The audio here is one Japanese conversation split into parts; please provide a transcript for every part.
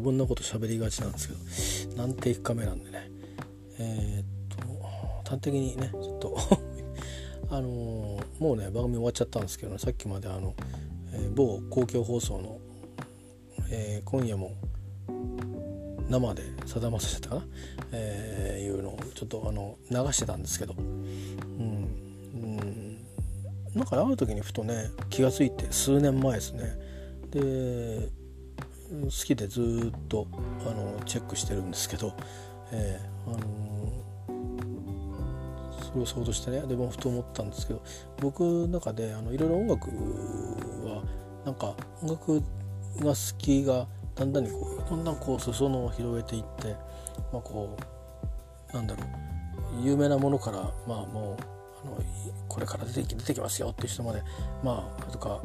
余分なこと喋りがちなんですけど何テイクカメなんでね。えー、っと端的にねちょっと あのー、もうね番組終わっちゃったんですけど、ね、さっきまであの、えー、某公共放送の、え今夜も生でさだまさしだったかな、えー、いうのをちょっとあの流してたんですけど、うん、うん。なんか会う時にふとね気が付いて数年前ですね。で好きでずっとあのチェックしてるんですけど、えー、あのそれを想像してねでもふと思ったんですけど僕の中であのいろいろ音楽はなんか音楽が好きがだんだんにこうだんだんこう裾野を広げていって、まあ、こうなんだろう有名なものからまあもうあのこれから出てき出てきますよっていう人までまあとか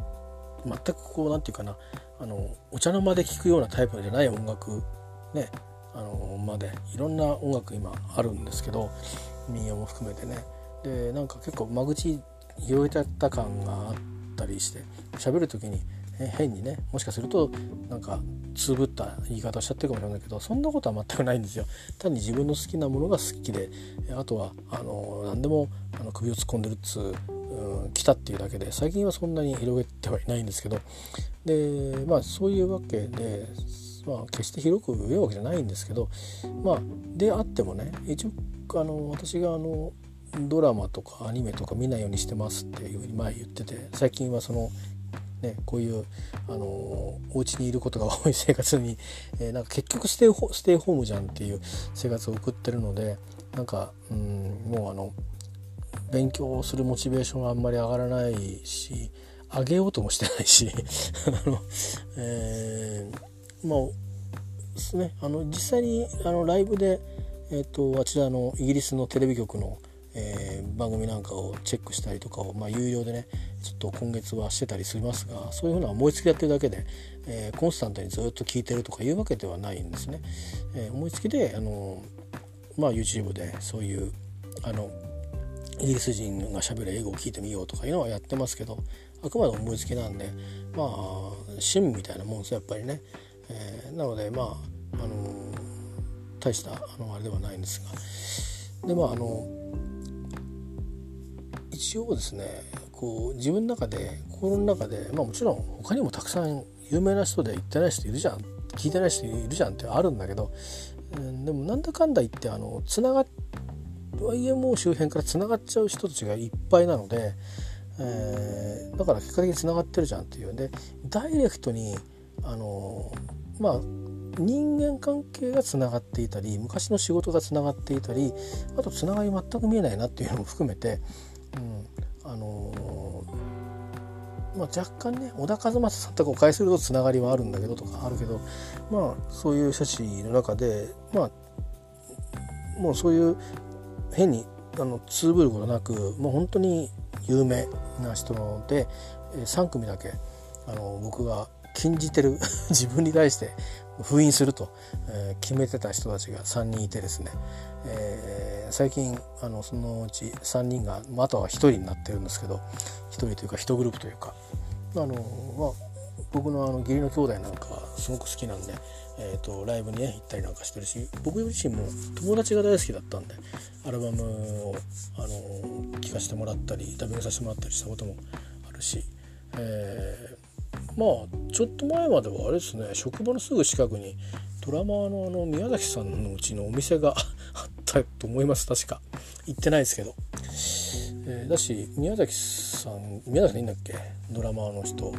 全くこう何て言うかなあのお茶の間で聴くようなタイプじゃない音楽ねあのまでいろんな音楽今あるんですけど民謡も含めてね。でなんか結構間口広げちゃった感があったりして喋る時に変にねもしかするとなんかつぶった言い方しちゃってるかもしれないけどそんなことは全くないんですよ。単に自分の好きなものが好きであとはあの何でもあの首を突っ込んでるっつう、来たっていうだけで最近はそんなに広げてはいないんですけどでまあそういうわけで、まあ、決して広く言うわけじゃないんですけどまあであってもね一応あの私があのドラマとかアニメとか見ないようにしてますっていうふうに前言ってて最近はそのね、こういうあのお家にいることが 多い生活に、えー、なんか結局ステイホステイホームじゃんっていう生活を送ってるのでなんかうんもうあの勉強するモチベーションがあんまり上がらないし上げようともしてないし あの、えー、まあですねあの実際にあのライブで、えーと、あちらのイギリスのテレビ局のえー、番組なんかをチェックしたりとかを、まあ、有料でねちょっと今月はしてたりしますがそういうふうな思いつきでやってるだけで、えー、コンスタントにずっと聞いてるとかいうわけではないんですね。えー、思いつきであの、まあ、YouTube でそういうあのイギリス人がしゃべる英語を聞いてみようとかいうのはやってますけどあくまで思いつきなんでまあ趣味みたいなもんですやっぱりね。えー、なのでまああの大したあのあれではないんですがでまああの一応ですねこう自分の中で心の中で、まあ、もちろん他にもたくさん有名な人で言ってない人いるじゃん聞いてない人いるじゃんってあるんだけど、うん、でもなんだかんだ言ってあのつながって YMO 周辺からつながっちゃう人たちがいっぱいなので、えー、だから結果的につながってるじゃんっていう。んでダイレクトにあのまあ人間関係がつながっていたり昔の仕事がつながっていたりあとつながり全く見えないなっていうのも含めてうん、あのー、まあ、若干ね小田和正さんとかお返しするとつながりはあるんだけどとかあるけどまあそういう写真の中でまあもうそういう変にあのつぶることなくもう本当に有名な人で3組だけあの僕が禁じてる 自分に対して封印すると、えー、決めてた人たちが3人いてですね、えー、最近あのそのうち3人があとは1人になってるんですけど1人というか1グループというかあの、まあ、僕のあの義理の兄弟なんかはすごく好きなんで、えーと、ライブにね行ったりなんかしてるし僕自身も友達が大好きだったんでアルバムをあの聴かせてもらったりダビングさせてもらったりしたこともあるし、えーまあちょっと前まではあれですね職場のすぐ近くにドラマーのあの宮崎さんのうちのお店が あったと思います。確か。行ってないですけど、えー、だし宮崎さん宮崎さんいいんだっけ？ドラマーの人。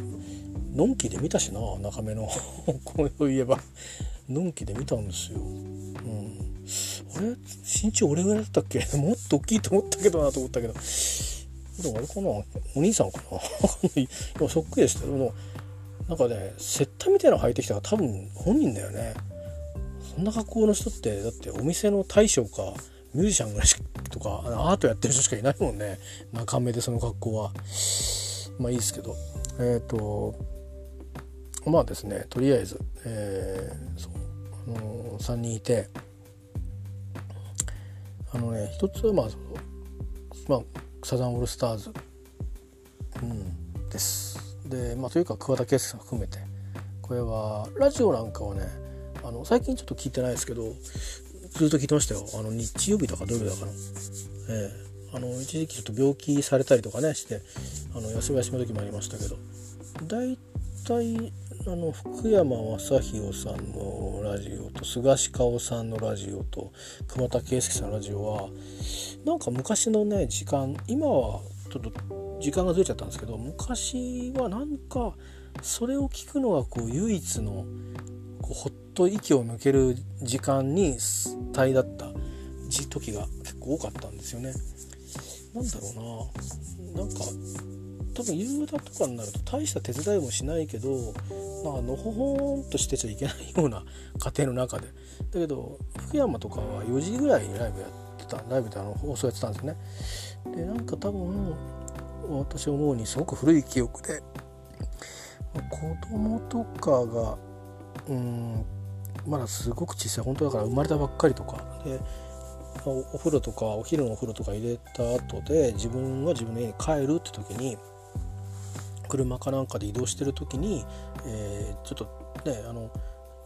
のんきで見たしな中目の。これを言えば。のんきで見たんですよ。うん。あれ？身長俺ぐらいだったっけ？もっと大きいと思ったけどなと思ったけど。でもあれかな？お兄さんかな？いやそっくりでしたよ。なんかねセッタみたいなの履いてきたら多分本人だよね。そんな格好の人ってだってお店の大将かミュージシャンぐらいとかアートやってる人しかいないもんね。中目でその格好は。まあいいですけど。えっ、ー、とまあですねとりあえず、えー、そうあのー、3人いて。あのね一つはまあまあサザンオールスターズ、うん、です。でまあというか桑田佳祐さん含めて。これはラジオなんかをねあの最近ちょっと聞いてないですけどずっと聞いてましたよ。あの日曜日とか土曜日だから、えー、あの一時期ちょっと病気されたりとかねしてあの休み休みの時もありましたけど。大体あの福山雅治さんのラジオと菅氏香さんのラジオと熊田圭介さんのラジオはなんか昔のね時間今はちょっと時間がずれちゃったんですけど昔はなんかそれを聞くのがこう唯一のこうほっと息を抜ける時間に帯だった時が結構多かったんですよね。なんだろうな。なんか多分夕方とかになると大した手伝いもしないけどまあのほほんとしてちゃいけないような家庭の中で。だけど福山とかは4時ぐらいにライブやってたライブであの放送やってたんですよね。でなんか多分私思うにすごく古い記憶で子供とかがうんまだすごく小さい。本当だから生まれたばっかりとかでお風呂とかお昼のお風呂とか入れた後で自分は自分の家に帰るって時に車かなんかで移動してる時に、えー、ちょっとねあの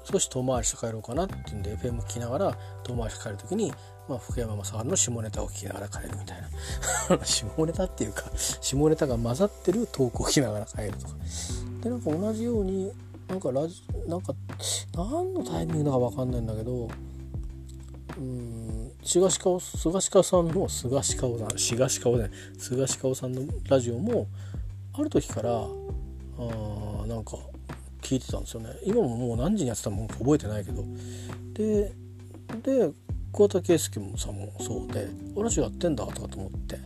少し遠回りして帰ろうかなっていうんで FM 聞きながら遠回りして帰る時に、まあ、福山雅治の下ネタを聞きながら帰るみたいな。下ネタっていうか下ネタが混ざってるトークを聞きながら帰るとか。でなんか同じようになんかラジなんか何のタイミングだか分かんないんだけどうん菅氏顔菅氏顔さんの菅氏顔さん菅氏顔ね菅氏顔さんのラジオもある時からあなんか聞いてたんですよね。今ももう何時にやってたのか覚えてないけど。でで桑田佳祐さんもそうで「ラジオやってんだ」とかと思って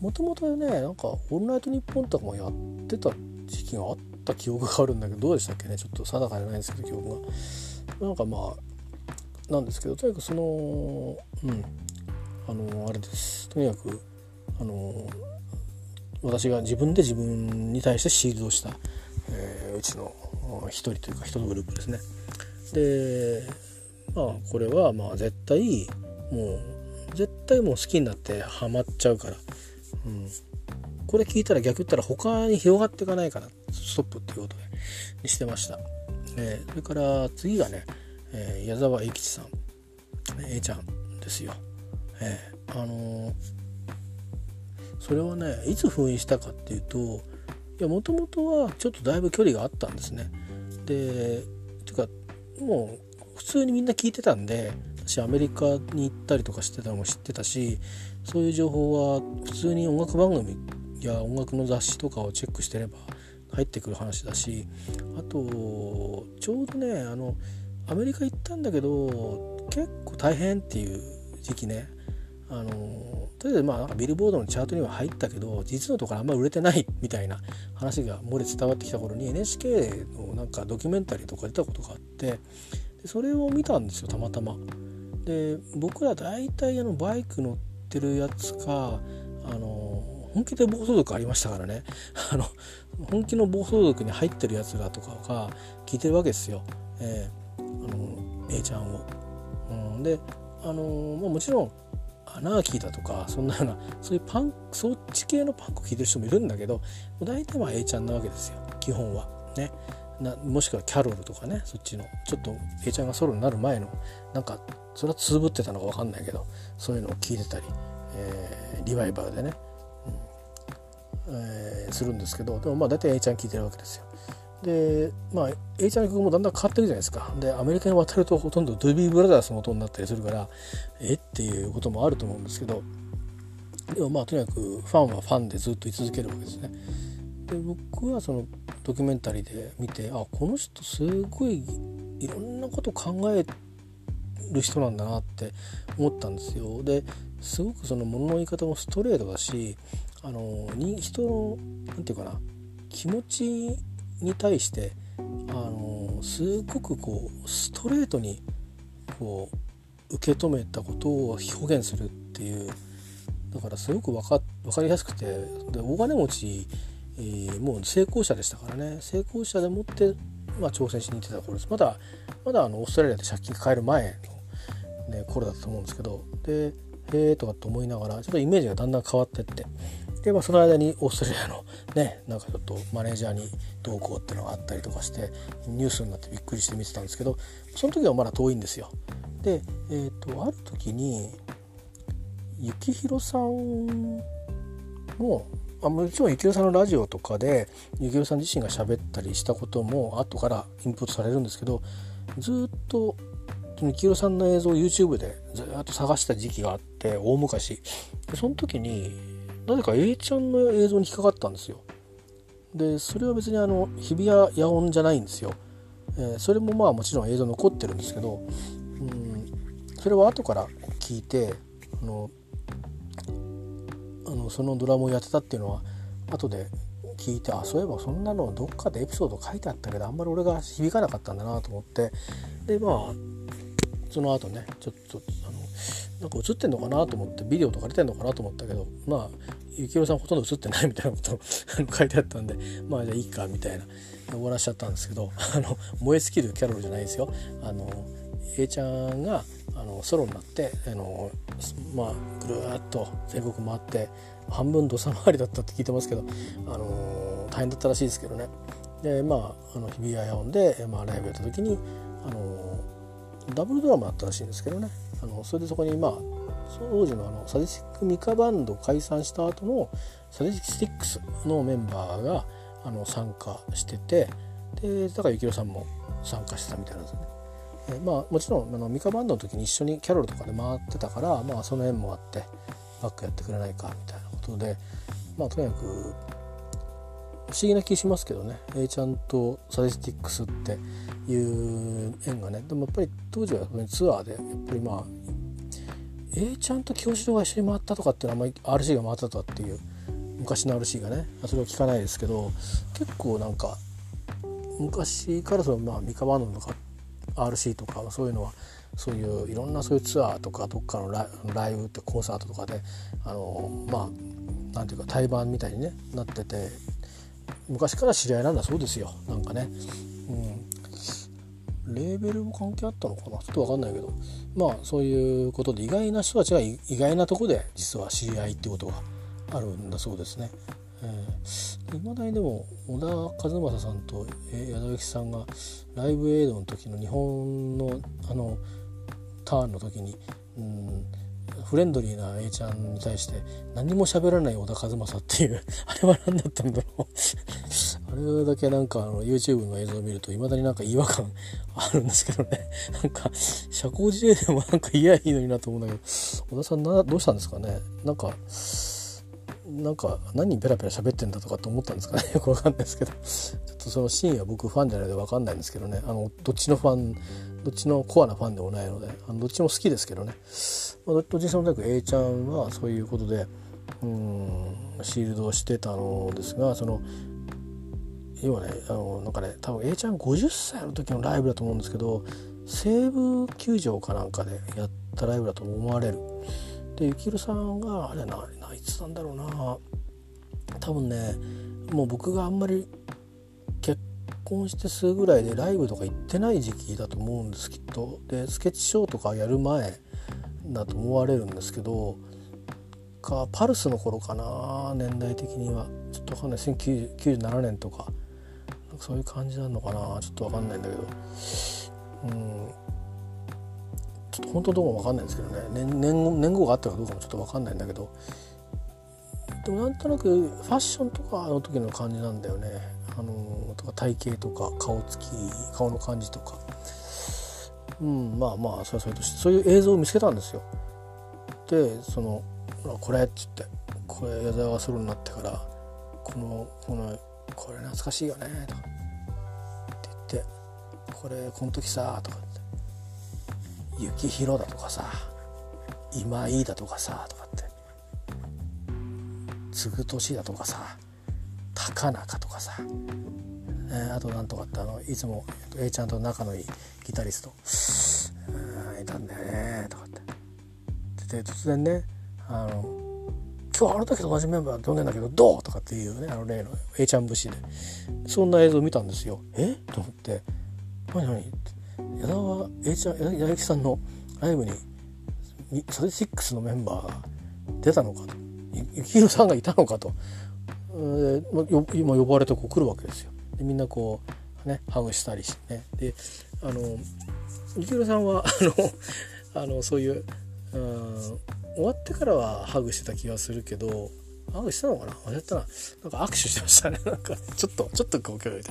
もともとねなんか「オールナイトニッポン」とかもやってた時期があった記憶があるんだけどどうでしたっけね？ちょっと定かじゃないんですけど記憶が。なんかまあなんですけどとにかくそのうんあのあれですとにかくあの私が自分で自分に対してシールドした、えー、うちの一人というか人のグループですね。であこれはまあ絶対もう絶対もう好きになってハマっちゃうから、うん、これ聞いたら逆言ったら他に広がっていかないからストップっていうことでにしてました。えー、それから次がね、えー、矢沢永吉さん A ちゃんですよ。えー、あのそれはねいつ封印したかっていうといやもともとはちょっとだいぶ距離があったんですね。でてかもう普通にみんな聞いてたんで私アメリカに行ったりとかしてたのも知ってたしそういう情報は普通に音楽番組や音楽の雑誌とかをチェックしてれば入ってくる話だしあとちょうどねあのアメリカ行ったんだけど結構大変っていう時期ね。あのとりあえずまあビルボードのチャートには入ったけど実のところあんまり売れてないみたいな話が漏れ伝わってきた頃に NHK のなんかドキュメンタリーとか出たことがあってそれを見たんですよたまたま。で僕ら大体あのバイク乗ってるやつかあの本気で暴走族ありましたからね。あの本気の暴走族に入ってるやつらとかが聞いてるわけですよ、えー、あの A ちゃんを。うん、であのまあ、もちろんアナーキーだとかそんなようなそういうパンそっち系のパンクを聴いてる人もいるんだけど大体まあ A ちゃんなわけですよ。基本は。ね。なもしくはキャロルとかねそっちのちょっと A ちゃんがソロになる前のなんかそれはつぶってたのか分かんないけどそういうのを聞いてたり、えー、リバイバルでね、うんえー、するんですけどでもまあ大体 A ちゃん聞いてるわけですよ。でまあ A ちゃんの曲もだんだん変わってるじゃないですかでアメリカに渡るとほとんどドゥビー・ブラザーズの音になったりするからえ？っていうこともあると思うんですけどでもまあとにかくファンはファンでずっと居続けるわけですね。で僕はそのドキュメンタリーで見てあこの人すごいいろんなこと考える人なんだなって思ったんですよ。ですごくその物の言い方もストレートだしあの人の何て言うかな気持ちに対してあのすごくこうストレートにこう受け止めたことを表現するっていうだからすごく分か分かりやすくてで大金持ち、えー、もう成功者でしたからね。成功者でもって、まあ、挑戦しに行ってた頃です。まだまだあのオーストラリアで借金抱える前の、ね、頃だったと思うんですけどでへえとかって思いながらちょっとイメージがだんだん変わってって。で、まあ、その間にオーストラリアのねなんかちょっとマネージャーにどうこうっていうのがあったりとかしてニュースになってびっくりして見てたんですけどその時はまだ遠いんですよ。で、えーと、ある時に幸宏さんのもあもちろん幸宏さんのラジオとかで幸宏さん自身が喋ったりしたことも後からインプットされるんですけどずっと幸宏さんの映像を YouTube でずっと探した時期があって大昔でその時になぜか A ちゃんの映像に引っかかったんですよ。でそれは別にあの日比谷野音じゃないんですよ。えー、それもまあもちろん映像残ってるんですけど、うん、それは後から聞いてあののそのドラマをやってたっていうのは後で聞いてあそういえばそんなのどっかでエピソード書いてあったけどあんまり俺が響かなかったんだなと思ってでまあその後ねちょっとあのなんか映ってんのかなと思ってビデオとか出てんのかなと思ったけどまあ幸宏さんほとんど映ってないみたいなこと 書いてあったんでまあじゃあいいかみたいな終わらしちゃったんですけどあの燃え尽きるキャロルじゃないですよ。あの A ちゃんがあのソロになってあのまあぐるっと全国回って半分ドサ回りだったって聞いてますけど、あの大変だったらしいですけどねでまああの日比谷野音で、まあ、ライブやった時に、あのダブルドラムだったらしいんですけどねあのそれでそこにまあ当時のあのサディスティックミカバンド解散した後のサディスティックスのメンバーがあの参加しててでだから幸宏さんも参加してたみたいなんですよね。えまあもちろんあのミカバンドの時に一緒にキャロルとかで回ってたからまあその縁もあってバックやってくれないかみたいなことでまあとにかく不思議な気しますけどね。A ちゃんとサディスティックスっていう縁がねでもやっぱり当時はツアーでやっぱりまあ A ちゃんと清志郎が一緒に回ったとかっていうのはあんまり RC が回ったとかっていう昔の RC がねそれは聞かないですけど結構なんか昔からそのまあ三河のとか RC とかそういうのはそういういろんなそういうツアーとかどっかのライブってコンサートとかであのまあなんていうか対バンみたいに、ね、なってて昔から知り合いなんだそうですよなんかね。うん、レーベルも関係あったのかな？ちょっと分かんないけどまあそういうことで意外な人たちが意外なとこで実は知り合いってことがあるんだそうですね。いまだにでも小田和正さんと矢田由紀さんがライブエイドの時の日本のあのターンの時に、うん、フレンドリーな A ちゃんに対して何も喋らない小田和正っていう あれは何だったんだろう。あれだけなんかあの YouTube の映像を見るといまだになんか違和感あるんですけどね。なんか社交辞令でもなんか嫌いいのになと思うんだけど小田さんなどうしたんですかね。なんかなんか何ペラペラ喋ってんだとかって思ったんですかね。よくわかんないですけど。ちょっとそのシーンは僕ファンじゃないのでわかんないんですけどね。あのどっちのファンどっちのコアなファンでもないので。あのどっちも好きですけどね、まあ、どっちにそのく A ちゃんはそういうことでうんシールドをしてたのですがその要はねあのなんかね多分 A ちゃん50歳の時のライブだと思うんですけど西武球場かなんかでやったライブだと思われる。でゆきるさんがあれないつなんだろうな。多分ねもう僕があんまり結婚してすぐぐらいでライブとか行ってない時期だと思うんですきっとでスケッチショーとかやる前だと思われるんですけどかパルスの頃かな年代的には。ちょっと分かんない。1997年とかそういう感じなのかな。ちょっと分かんないんだけど。うん。ちょっと本当どうも分かんないんですけどね。年年年号があったかどうかもちょっと分かんないんだけど。でもなんとなくファッションとかあの時の感じなんだよね。あのとか体型とか顔つき顔の感じとか。うんまあまあそれはそれとしてそういう映像を見つけたんですよ。でその「これ」っつって「これ矢沢がソロになってからこのこのこれ懐かしいよね」とかって言って「これこの時さ」とか幸宏だとかさ今井だとかさとかって継ぐ年だとかさ高中とかさ、えー、あとなんとかってあのいつも A ちゃんと仲のいいギタリストいたんだよねとかって。で突然ねあの今日あの時と同じメンバー呼んでんだけどどう？とかっていうねあの例の A ちゃん節で。そんな映像見たんですよ。え？と思って。何？何？って。矢田は A ちゃん矢田さんのライブにサディシックスのメンバーが出たのかと幸宏さんがいたのかと、えー、今呼ばれてこう来るわけですよ。でみんなこうねハグしたりしてねであの幸宏さんは あのあのそういううん終わってからはハグしてた気がするけどハグしたのかな？忘れたななんか握手してましたね なんかちょっとちょっとこう距離で。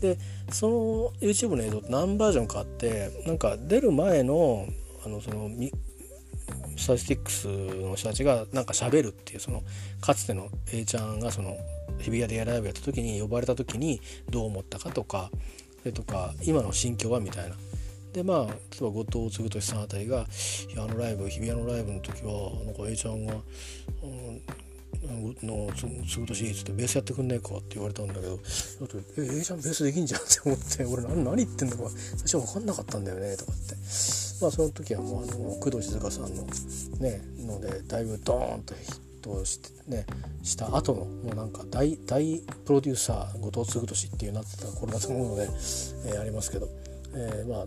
でその YouTube の映像って何バージョンかあってなんか出る前のあのそのスタティティックスの人たちがなんか喋るっていうそのかつての A ちゃんがその日比谷でやライブやった時に呼ばれた時にどう思ったかとかそれとか今の心境はみたいな。でまあ例えば後藤嗣俊さんあたりが「いやあのライブ日比谷のライブの時はなんか A ちゃんが、うんの継ぐ年いっつってベースやってくんねえかって言われたんだけど「ええちゃんベースできんじゃん」って思って俺何何言ってんのか最初分かんなかったんだよねとかって。まあその時はもうあの工藤静香さんのねのでだいぶドーンとヒットしてねした後のもうなんか大大プロデューサー後藤嗣俊っていうなってた頃だと思うので、えー、ありますけど、えー、まあ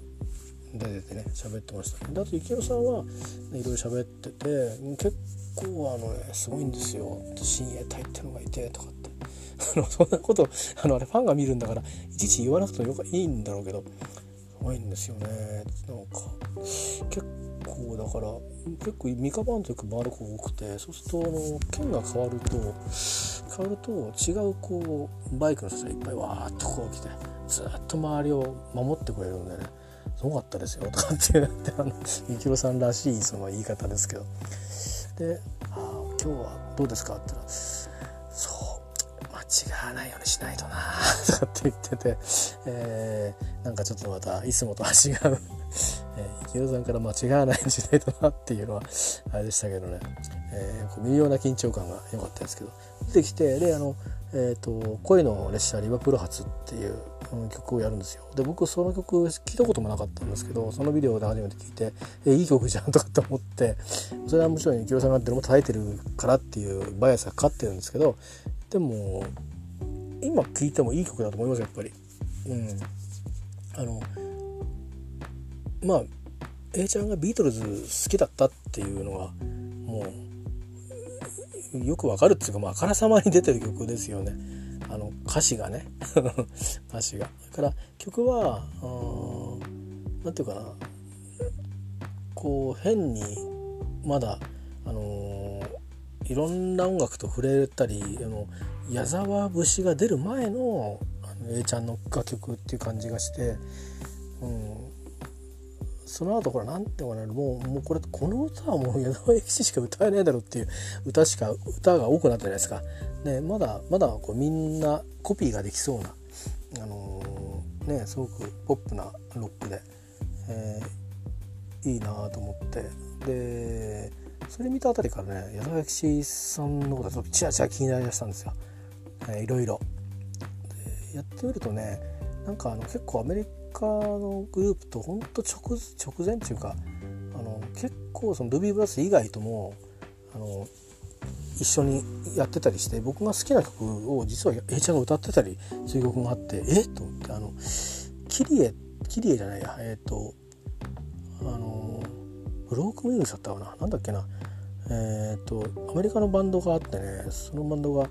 出ててね喋ってました。であと幸宏さんは、いろいろ喋ってて結構あのねすごいんですよ。親衛隊ってのがいてとかって。あの そんなことあのあれファンが見るんだからいちいち言わなくてもよくいいんだろうけどすごいんですよ。ねなんか結構だから結構三日番というか回る子多くてそうするとあの剣が変わると変わると違うこうバイクの人がいっぱいわーっとこう来てずっと周りを守ってくれるんでねすごかったですよ。とかって言ってあの幸宏さんらしいその言い方ですけど。で「あ今日はどうですか?」って言ったら「そう間違わないようにしないとな」とかって言ってて、えー、なんかちょっとまたいつもとは違う、えー、池田さんから間違わないようにしないとなっていうのはあれでしたけどね、えー、こう微妙な緊張感が良かったですけど出てきてであの、えーと「恋の列車リバプール発」っていう曲をやるんですよで僕その曲聞いたこともなかったんですけどそのビデオで初めて聞いてえいい曲じゃんとかって思ってそれはもちろん幸宏さんがドラム叩いてるからっていうバイアスがかかってるんですけどでも今聴いてもいい曲だと思いますやっぱり。うん、あのまあ A ちゃんがビートルズ好きだったっていうのはもうよくわかるっていうか、まあ、あからさまに出てる曲ですよね。あの歌詞がね。歌詞が。だから曲は何て言うかな。こう変にまだあのー、いろんな音楽と触れたりあの矢沢節が出る前のあの A ちゃんの楽曲っていう感じがして、うん、その後ほら何て言うかなもうもうこれこの歌はもう矢沢永吉しか歌えないだろうっていう歌しか歌が多くなったじゃないですか。ね、まだまだこうみんなコピーができそうな、あのー、ね、すごくポップなロックで、えー、いいなと思ってでそれ見たあたりからね矢沢永吉さんのことがちょっとチラチラ気になりだしたんですよ、えー、いろいろ。やってみるとねなんかあの結構アメリカのグループとほんと直直前っていうかあの結構そのルビーブラス以外ともあの一緒にやってたりして僕が好きな曲を実は A ちゃんが歌ってたりそういう曲があってえ？っと思ってあのキリエキリエじゃないやえっ、ー、とあのブロークウィングスだったかな？なんだっけな？えっ、ー、とアメリカのバンドがあってねそのバンドが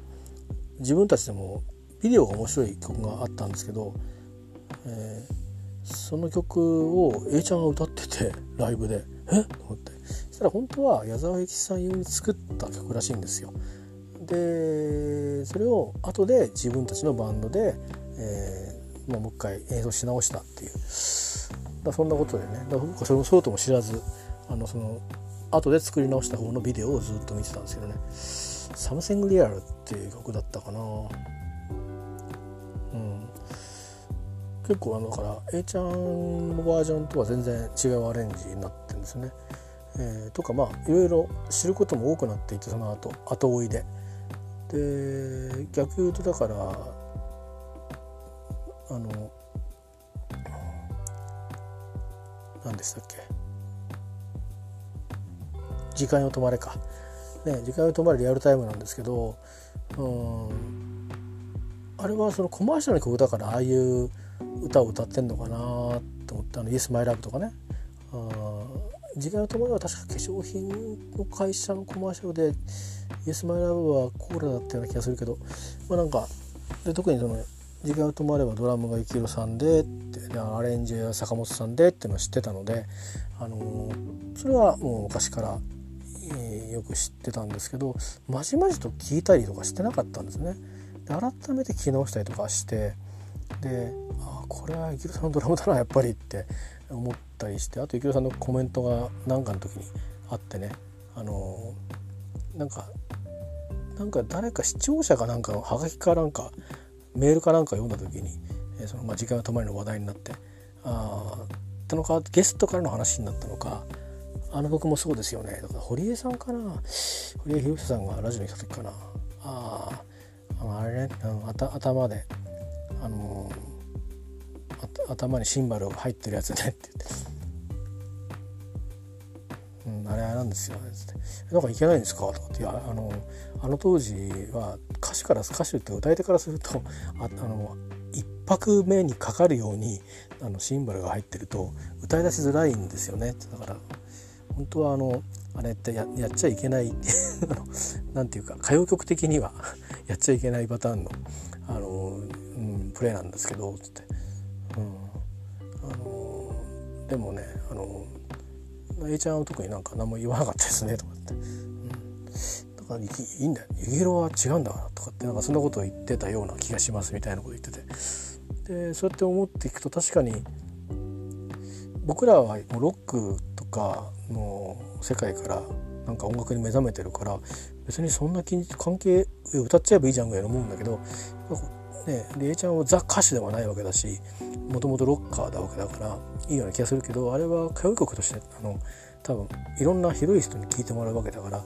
自分たちでもビデオが面白い曲があったんですけど、えー、その曲を A ちゃんが歌っててライブで。え？と思って。そしただ本当は矢沢永吉さん用に作った曲らしいんですよ。でそれを後で自分たちのバンドで、えー、もう一回演奏し直したっていう。だそんなことでね。だ僕はそれそうとも知らずあのその後で作り直した方のビデオをずっと見てたんですけどね「サムセングリアル」っていう曲だったかな。結構あのだから A ちゃんのバージョンとは全然違うアレンジになってるんですね。えー、とかまあいろいろ知ることも多くなっていてその後後追いで。で逆言うとだからあの何でしたっけ時間よ止まれか。ね時間よ止まれリアルタイムなんですけどうんあれはそのコマーシャルの曲だからああいう歌を歌ってんのかなと思ってあの「イエスマイラブとかね時間の友達は確か化粧品の会社のコマーシャルで「イエスマイラブはコーラだったような気がするけどまあなんかで特にその時間が止まればドラムが幸宏さんでってアレンジは坂本さんでっていうのを知ってたので、あのー、それはもう昔から、えー、よく知ってたんですけどまじまじと聞いたりとかしてなかったんですね。で改めて聞き直したりとかしてであこれは幸宏さんのドラムだなやっぱりって思ったりしてあと幸宏さんのコメントが何かの時にあってね、あの、なんかなんか誰か視聴者かなんかのハガキかなんかメールかなんか読んだ時に、えー、そのまあ時間が止まりの話題になってああのかゲストからの話になったのかあの僕もそうですよね。とか堀江さんかな堀江博さんがラジオに来た時かな。あああれね頭であの、頭にシンバル入ってるやつねって言って。うん、あれなんですよ」つって「なんかいけないんですか?」とかって「いやあのあの当時は歌手から歌手って歌い手からするとああの一拍目にかかるようにあのシンバルが入ってると歌い出しづらいんですよねだから本当はあのあれってややっちゃいけない あのなんていうか歌謡曲的にはやっちゃいけないパターンのあの、うん、プレーなんですけどつって、うん、あのでもねあの A ちゃんは特になんか何も言わなかったですねとかって、うん、だからいいんだよ。ユギロは違うんだからとかってなんかそんなことを言ってたような気がしますみたいなこと言ってて。でそうやって思っていくと確かに僕らはロックとかの世界からなんか音楽に目覚めてるから別にそんな関係歌っちゃえばいいじゃんぐらい思うんだけどねりえちゃんはザ歌手ではないわけだしもともとロッカーだわけだからいいような気がするけどあれは歌謡曲としてあの多分いろんな広い人に聴いてもらうわけだから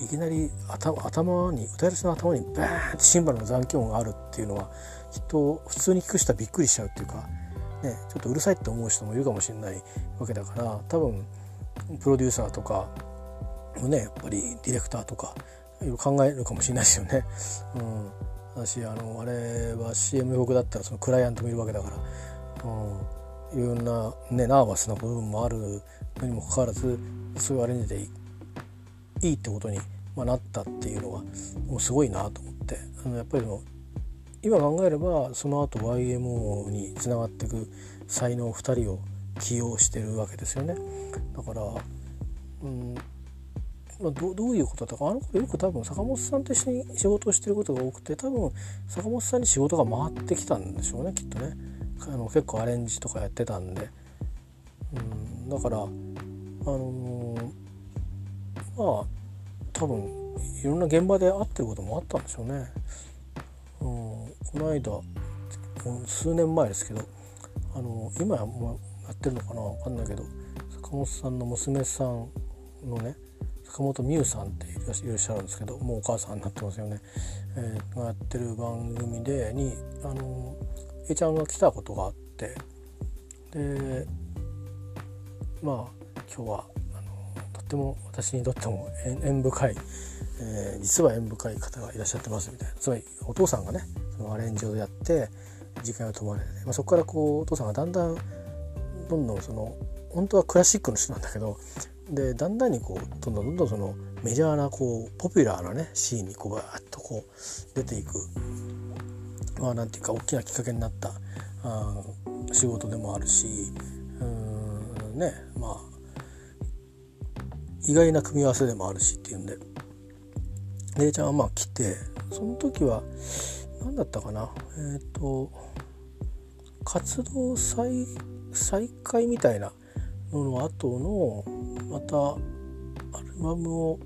いきなり頭に歌い出しの頭にバーンってシンバルの残響音があるっていうのはきっと普通に聴く人はびっくりしちゃうっていうか、ね、ちょっとうるさいって思う人もいるかもしれないわけだから多分プロデューサーとかもねやっぱりディレクターとかいろいろ考えるかもしれないですよね。うん私あのあれは CM 僕だったらそのクライアントもいるわけだから、うん、いろんな、ね、ナーバスな部分もあるのにもかかわらずそういうアレンジでいいってことに、まあ、なったっていうのはもうすごいなと思ってあのやっぱりの今考えればその後 YMO につながっていく才能2人を起用してるわけですよね。だから、うんまあ、どどういうことだかあの頃よく多分坂本さんと一緒に仕事をしてることが多くて多分坂本さんに仕事が回ってきたんでしょうねきっとねあの結構アレンジとかやってたんでうんだからあのー、まあ多分いろんな現場で会ってることもあったんでしょうね。うん、この間数年前ですけどあの今もやってるのかな分かんないけど坂本さんの娘さんのね坂本美優さんっていらっしゃるんですけどもうお母さんになってますよね、えー、がやってる番組でにあの A ちゃんが来たことがあって。でまあ今日はあのとっても私にとっても縁深い、えー、実は縁深い方がいらっしゃってますみたいな。つまりお父さんがねそのアレンジをやって時間を止まれて、まあ、そこからこうお父さんがだんだんどんどんその本当はクラシックの人なんだけどでだんだんにこうどんどんどんどんそのメジャーなこうポピュラーなねシーンにこうバーッとこう出ていく。まあなんていうか大きなきっかけになったあ仕事でもあるしうんねまあ意外な組み合わせでもあるしっていうんで。姉ちゃんはまあ来てその時は何だったかなえっ、ー、と活動再再開みたいなのの後のまたアルバムを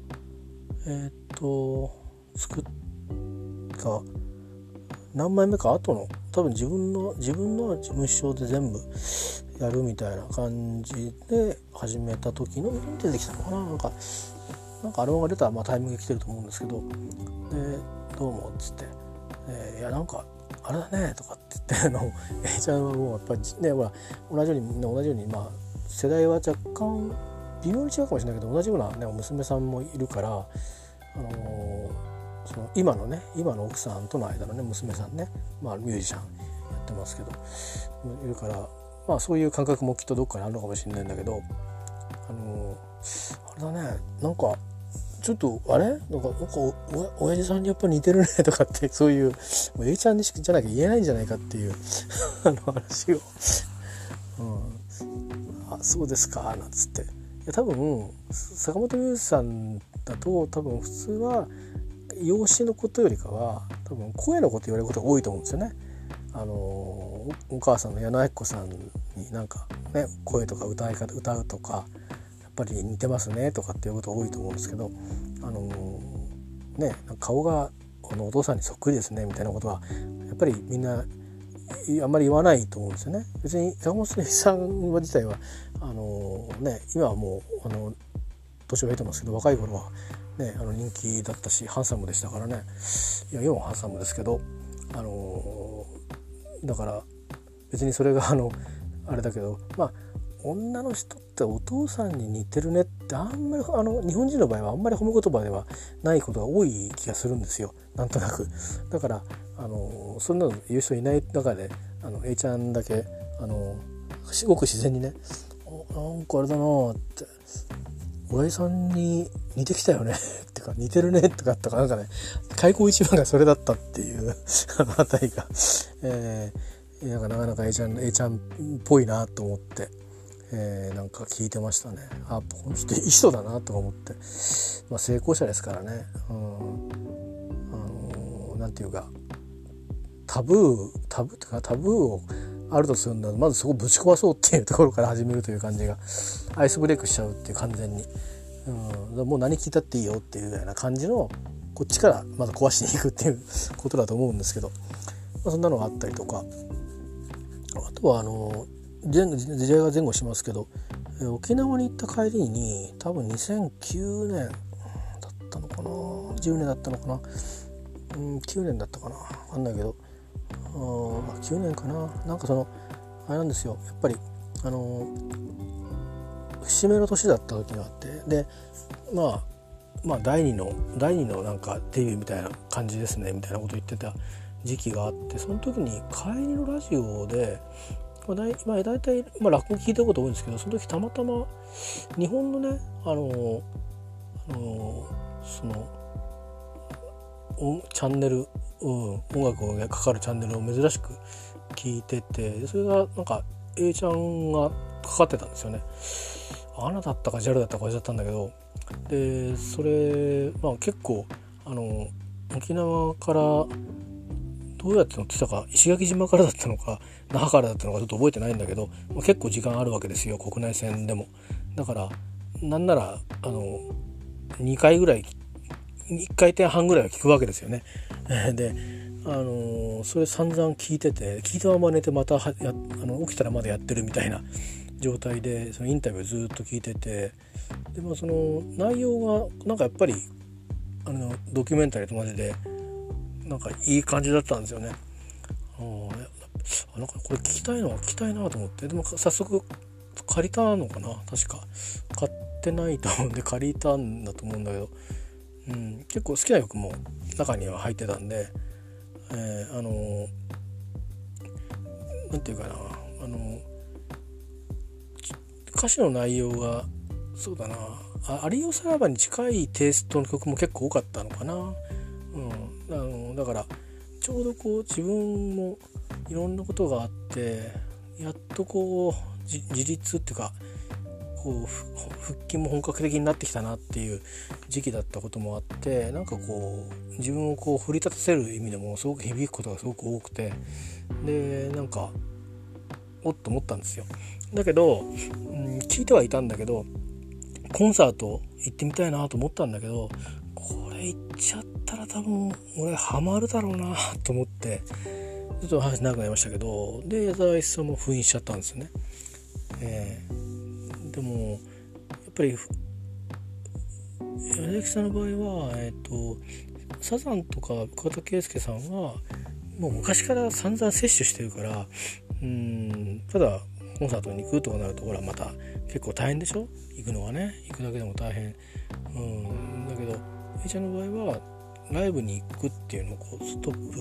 えっ、と作った何枚目か後の多分自分の自分の事務所で全部やるみたいな感じで始めた時の出てきたのかななんかなんかアルバムが出たらまあタイミングで来てると思うんですけどで「どうも」っつって「えー、いやなんかあれだね」とかって言ってあの A ちゃんはもうやっぱりねほら同じように同じようにまあ世代は若干微妙に違うかもしれないけど同じような、ね、娘さんもいるから、あのー、その今のね今の奥さんとの間のね娘さんね、まあ、ミュージシャンやってますけどいるから、まあ、そういう感覚もきっとどっかにあるのかもしれないんだけどあのあれだねなんかちょっとあれ？なんかなんかお親父さんにやっぱ似てるねとかって そういう A ちゃんにしじゃなきゃ言えないんじゃないかっていう あの話を、うん、あそうですかなんつって。や多分坂本龍一さんだと多分普通は養子のことよりかは多分声のこと言われることが多いと思うんですよね。あのお母さんの矢野明子さんになんかね声とか歌い方歌うとかやっぱり似てますねとかっていうこと多いと思うんですけどあのね顔がこのお父さんにそっくりですねみたいなことはやっぱりみんなあんまり言わないと思うんですよね。別に坂本さん自体はあのね今はもうあの年を経てますけど若い頃はねあの人気だったしハンサムでしたからねいや今もハンサムですけどあのだから別にそれがあのあれだけどまあ女の人ってお父さんに似てるねってあんまりあの日本人の場合はあんまり褒め言葉ではないことが多い気がするんですよなんとなく。だからあのそんなの言う人いない中であの A ちゃんだけあのすごく自然にね「なんかあれだな」って親父さんに似てきたよね ってか似てるねとかとかなんかね開口一番がそれだったっていう あたりが、えー、なんかなかなか A ちゃん A ちゃんっぽいなと思って、えー、なんか聞いてましたね。あこの人いい人だなとか思って、まあ、成功者ですからね、うん、あのなんていうかタブータブーっていうかタブーをあるとするのはまずそこぶち壊そうっていうところから始めるという感じがアイスブレイクしちゃうっていう完全に、うん、もう何聞いたっていいよっていうような感じのこっちからまず壊しに行くっていうことだと思うんですけど、まあ、そんなのがあったりとか。あとはあの時代が前後しますけど沖縄に行った帰りに多分2009年だったのかな。10年だったのかな、うん、9年だったかな。分かんないけど。あ、9年かな。なんかそのあれなんですよ。やっぱりあの節目の年だった時があってでまあまあ第2の第2のなんかデビューみたいな感じですねみたいなこと言ってた時期があってその時に帰りのラジオで、まあ、だいまあ、大体、まあ、落語聞いたこと多いんですけどその時たまたま日本のねあのあのそのチャンネルうん、音楽がかかるチャンネルを珍しく聞いててそれがなんか A ちゃんがかかってたんですよね。アナだったか JAL だったか忘れちゃったんだけどでそれ、まあ、結構あの沖縄からどうやって乗ってたか石垣島からだったのか那覇からだったのかちょっと覚えてないんだけど、まあ、結構時間あるわけですよ国内線でも。だからなんならあの2回ぐらい1回転半ぐらいは聞くわけですよね。であのー、それ散々聞いてて聞いたまま寝てまたはやあの起きたらまだやってるみたいな 状態でそのインタビューずっと聞いててでもその内容がなんかやっぱりあのドキュメンタリーと同じでなんかいい感じだったんですよね。あなんかこれ聞きたいのは聞きたいなと思ってでも早速借りたのかな？確か買ってないと思うんで借りたんだと思うんだけどうん、結構好きな曲も中には入ってたんで、えー、あの何て言うかなあの歌詞の内容がそうだなあ有吉さらばに近いテイストの曲も結構多かったのかな、うん、あのだからちょうどこう自分もいろんなことがあってやっとこう自立っていうかこう復帰も本格的になってきたなっていう時期だったこともあってなんかこう自分をこう奮い立たせる意味でもすごく響くことがすごく多くてでなんかおっと思ったんですよ。だけど、うん、聞いてはいたんだけどコンサート行ってみたいなと思ったんだけどこれ行っちゃったら多分俺ハマるだろうなと思ってちょっと話長くなりましたけどで矢沢一さんも封印しちゃったんですよね。えーでもやっぱり矢崎さんの場合は、えーと、サザンとか桑田佳祐さんはもう昔から散々摂取してるからうんただコンサートに行くとかなるとほらまた結構大変でしょ？行くのはね行くだけでも大変。うんだけど A ちゃんの場合はライブに行くっていうのをこうストップ。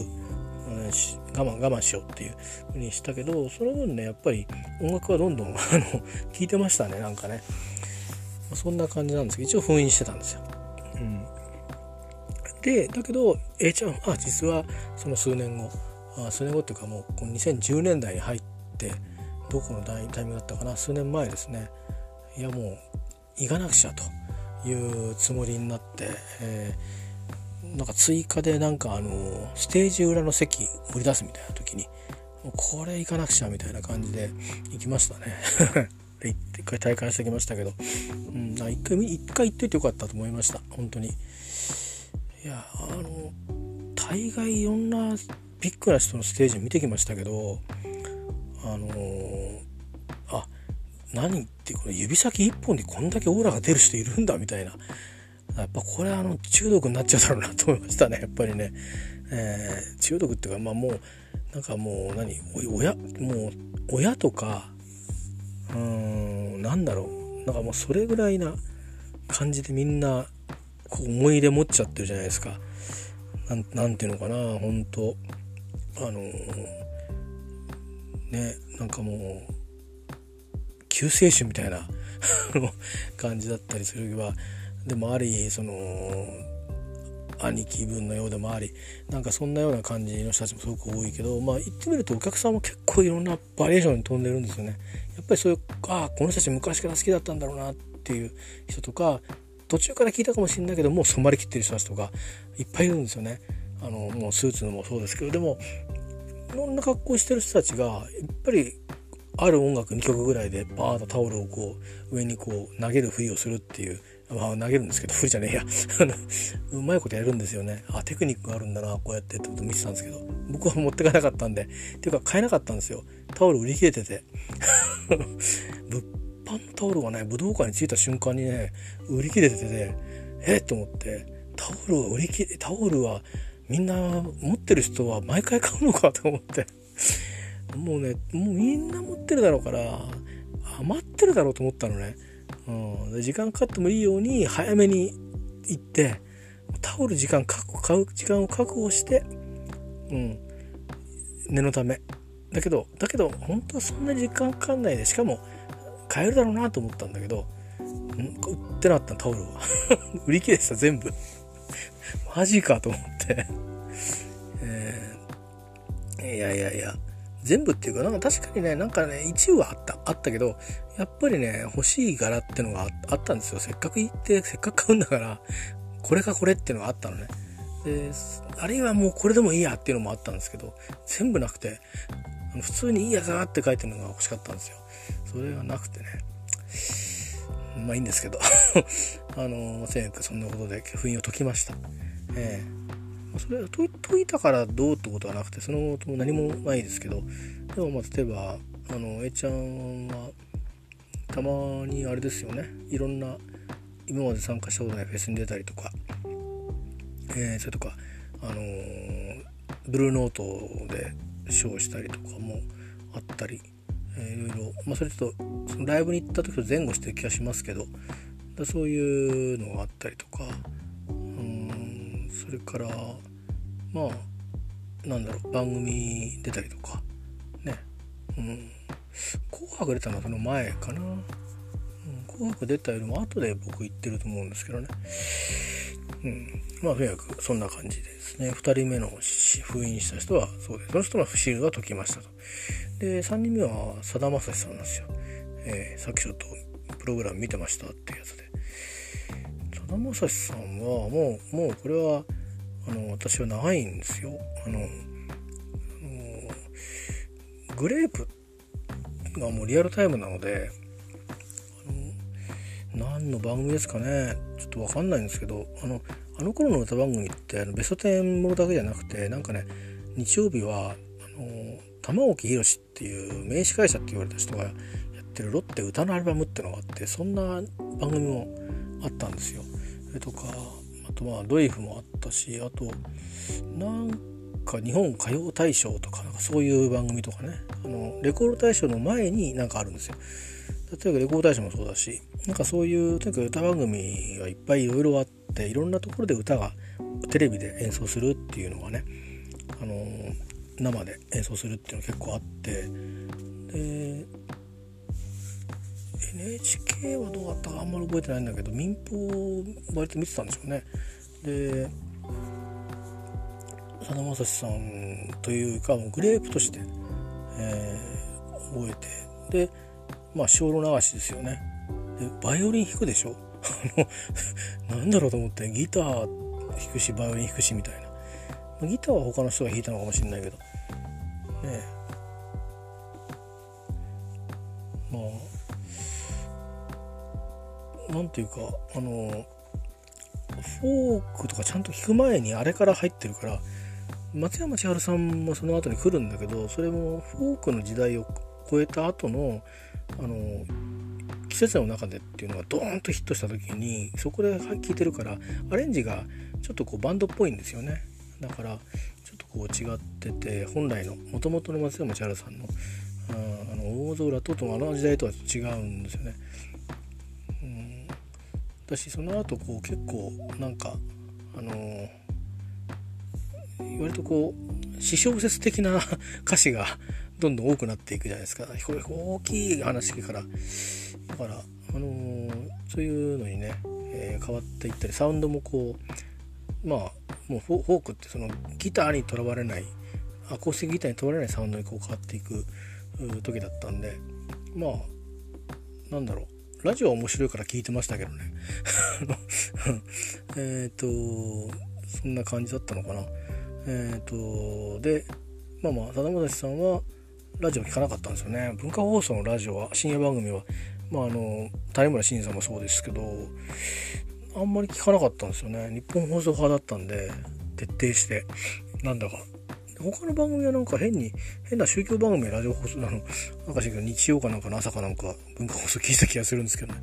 我慢我慢しようっていうふうにしたけどその分ねやっぱり音楽はどんどん あの聴いてましたねなんかね、そんな感じなんですけど一応封印してたんですよ。うん、でだけど A ちゃんは実はその数年後あ数年後っていうかもう2010年代に入ってどこのタイミングだったかな数年前ですね。いやもう行かなくちゃというつもりになって、えー、なんか追加でなんかあのステージ裏の席売り出すみたいな時にこれ行かなくちゃみたいな感じで行きましたね。一回体感してきましたけど、うん、一回一回行っといてよかったと思いました。本当に。いやあの大概いろんなビッグな人のステージ見てきましたけどあのー、あ何ってこの指先一本にこんだけオーラが出る人いるんだみたいな。やっぱこれあの中毒になっちゃうだろうなと思いましたね。やっぱりね、えー、中毒っていうかまあもうなんかもう何親もう親とかうーんなんだろう。なんかもうそれぐらいな感じでみんなこう思い入れ持っちゃってるじゃないですか。なんなんていうのかな本当あのねなんかもう救世主みたいな 感じだったりするはでもありその兄貴分のようでもありなんかそんなような感じの人たちもすごく多いけどまあ言ってみるとお客さんも結構いろんなバリエーションに飛んでるんですよね。やっぱりそういうああこの人たち昔から好きだったんだろうなっていう人とか途中から聞いたかもしれないけどもう染まりきってる人たちとかいっぱいいるんですよね。あのもうスーツのもそうですけどでもいろんな格好してる人たちがやっぱりある音楽2曲ぐらいでバーッとタオルをこう上にこう投げるふりをするっていうまあ、投げるんですけど、不利じゃねえや。うまいことやるんですよね。あ、テクニックがあるんだな、こうやってってこと見てたんですけど、僕は持ってかなかったんで、っていうか買えなかったんですよ。タオル売り切れてて。物販のタオルがね、武道館に着いた瞬間にね、売り切れててね、えと思って、タオルは売り切れ、タオルはみんな持ってる人は毎回買うのかと思って。もうね、もうみんな持ってるだろうから、余ってるだろうと思ったのね。うん、時間かかってもいいように早めに行ってタオル時間確保買う時間を確保してうん。念のため。だけどだけど本当はそんなに時間かかんないでしかも買えるだろうなと思ったんだけど売ってなかったタオルは。売り切れてた全部。マジかと思って。えー、いやいやいや。全部っていうか、なんか確かにね、なんかね、一部はあった、あったけど、やっぱりね、欲しい柄ってのがあったんですよ。せっかく行って、せっかく買うんだから、これかこれっていうのがあったのね。で、あるいはもうこれでもいいやっていうのもあったんですけど、全部なくて、普通にいいやつだって書いてるのが欲しかったんですよ。それがなくてね。まあいいんですけど あの、とにかくそんなことで封印を解きました。えーそれは解いたからどうってことはなくてその後も何もないですけどでもまあ例えばあの A ちゃんはたまにあれですよね。いろんな今まで参加したことないフェスに出たりとか、えー、それとかあのー、ブルーノートでショーしたりとかもあったり、えー、いろいろ、まあ、それちょっとそのライブに行った時と前後してる気がしますけどそういうのがあったりとか。うんそれからまあなんだろう番組出たりとか。ね。うん。紅白出たのその前かな、うん、紅白出たよりも後で僕行ってると思うんですけどね。うんまあとにかくそんな感じでですね。2人目の封印した人はそうです。その人のシールは解きましたと。で3人目はさだまさしさんなんですよ、えー、さっきちょっとプログラム見てましたっていうやつで。さだまさしさんはもうもうこれはあの私は長いんですよ。あのグレープってがもうリアルタイムなのであの何の番組ですかねちょっと分かんないんですけどあのあの頃の歌番組ってあのベスト10ものだけじゃなくてなんかね日曜日はあの玉置宏っていう名司会者って言われた人がやってるロッテ歌のアルバムってのがあってそんな番組もあったんですよ。それとかあとはドリフもあったしあとなんか日本歌謡大賞とかなんかそういう番組とかねあのレコード大賞の前になんかあるんですよ。例えばレコード大賞もそうだしなんかそういうとにかく歌番組がいっぱいいろいろあっていろんなところで歌がテレビで演奏するっていうのがねあの生で演奏するっていうのが結構あってで NHK はどうだったかあんまり覚えてないんだけど民放割と見てたんでしょうねでさだまさしさんというかグレープとして、えー、覚えてでまあ小路流しですよね。でバイオリン弾くでしょ？なんだろうと思ってギター弾くしバイオリン弾くしみたいな。ギターは他の人が弾いたのかもしれないけど。ねえ。まあなんていうかあのフォークとかちゃんと弾く前にあれから入ってるから松山千春さんもその後に来るんだけどそれもフォークの時代を超えた後のあの季節の中でっていうのがドーンとヒットした時にそこで聴いてるからアレンジがちょっとこうバンドっぽいんですよねだからちょっとこう違ってて本来のもともとの松山千春さんのあの大空ととあの時代とは違うんですよね。うん、私その後こう結構なんかあのー、割とこう私小説的な 歌詞がどんどん多くなっていくじゃないですか。これ大きい話から。だから、あのー、そういうのにね、えー、変わっていったりサウンドもこうまあもうフォークってそのギターにとらわれないアコースティックギターにとらわれないサウンドにこう変わっていく時だったんでまあなんだろう。ラジオは面白いから聞いてましたけどね。えっとそんな感じだったのかな。えっ、ー、とでまあまあさだまさしさんはラジオ聞かなかったんですよね。文化放送のラジオは深夜番組はまああの谷村新司さんもそうですけどあんまり聞かなかったんですよね。日本放送派だったんで徹底して。なんだか。他の番組はなんか変に変な宗教番組ラジオ放送なのなんかしら日曜かなんかの朝かなんか文化放送聞いた気がするんですけどね。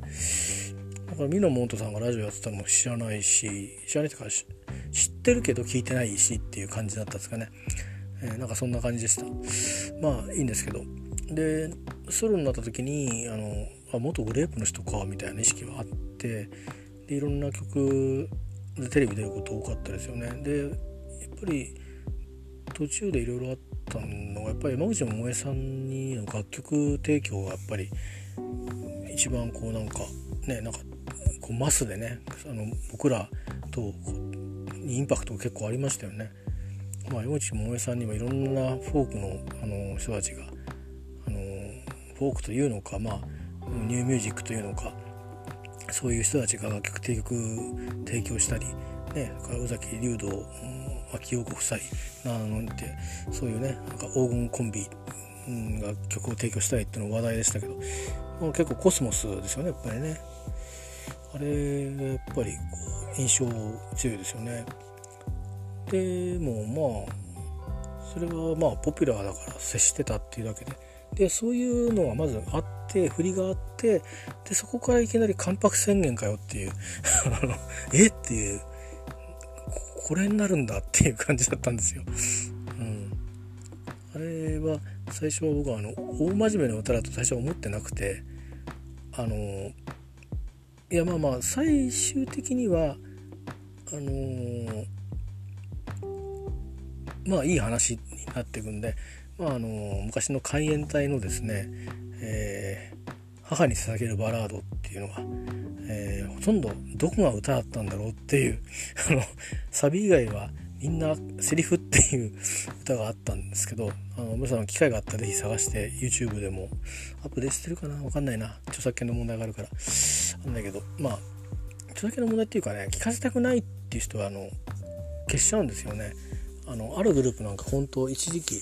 からミノモントさんがラジオやってたのも知らないし知らないっていうか知ってるけど聞いてないしっていう感じだったんですかね、えー、なんかそんな感じでした。まあいいんですけど。でソロになった時にあのあ元グレープの人かみたいな意識があってでいろんな曲でテレビ出ること多かったですよね。でやっぱり途中でいろいろあったのがやっぱり山口百恵さんにの楽曲提供がやっぱり一番こうなんかねなんかこうマスでねあの僕らとインパクト結構ありましたよね。まあ、山口百恵さんにもいろんなフォークのあの人たちがあのフォークというのか、まあ、ニューミュージックというのかそういう人たちが楽曲提供提供したり、ね、宇崎竜道秋陽子夫妻なのでそういうねなんか黄金コンビが曲を提供したいっていうの話題でしたけど、まあ、結構コスモスですよねやっぱりねあれがやっぱりこう印象強いですよね。でもまあそれはまあポピュラーだから接してたっていうだけで。でそういうのはまずあって振りがあってでそこからいきなり関白宣言かよっていう。え？っていう。これになるんだっていう感じだったんですよ。うん、あれは最初は僕はあの大真面目な歌だと最初は思ってなくてあのいやまあまあ最終的にはあのー、まあいい話になっていくんで、まああのー、昔の海援隊のですね、えー、母に捧げるバラードっていうのが、え、ほとんどどこが歌だったんだろうっていう あのサビ以外はみんなセリフっていう歌があったんですけどあの皆さん機会があったら是非探して YouTube でもアップでしてるかな？分かんないな。著作権の問題があるから。なんだけどまあ著作権の問題っていうかね聞かせたくないっていう人はあの消しちゃうんですよね。あのあるグループなんか本当一時期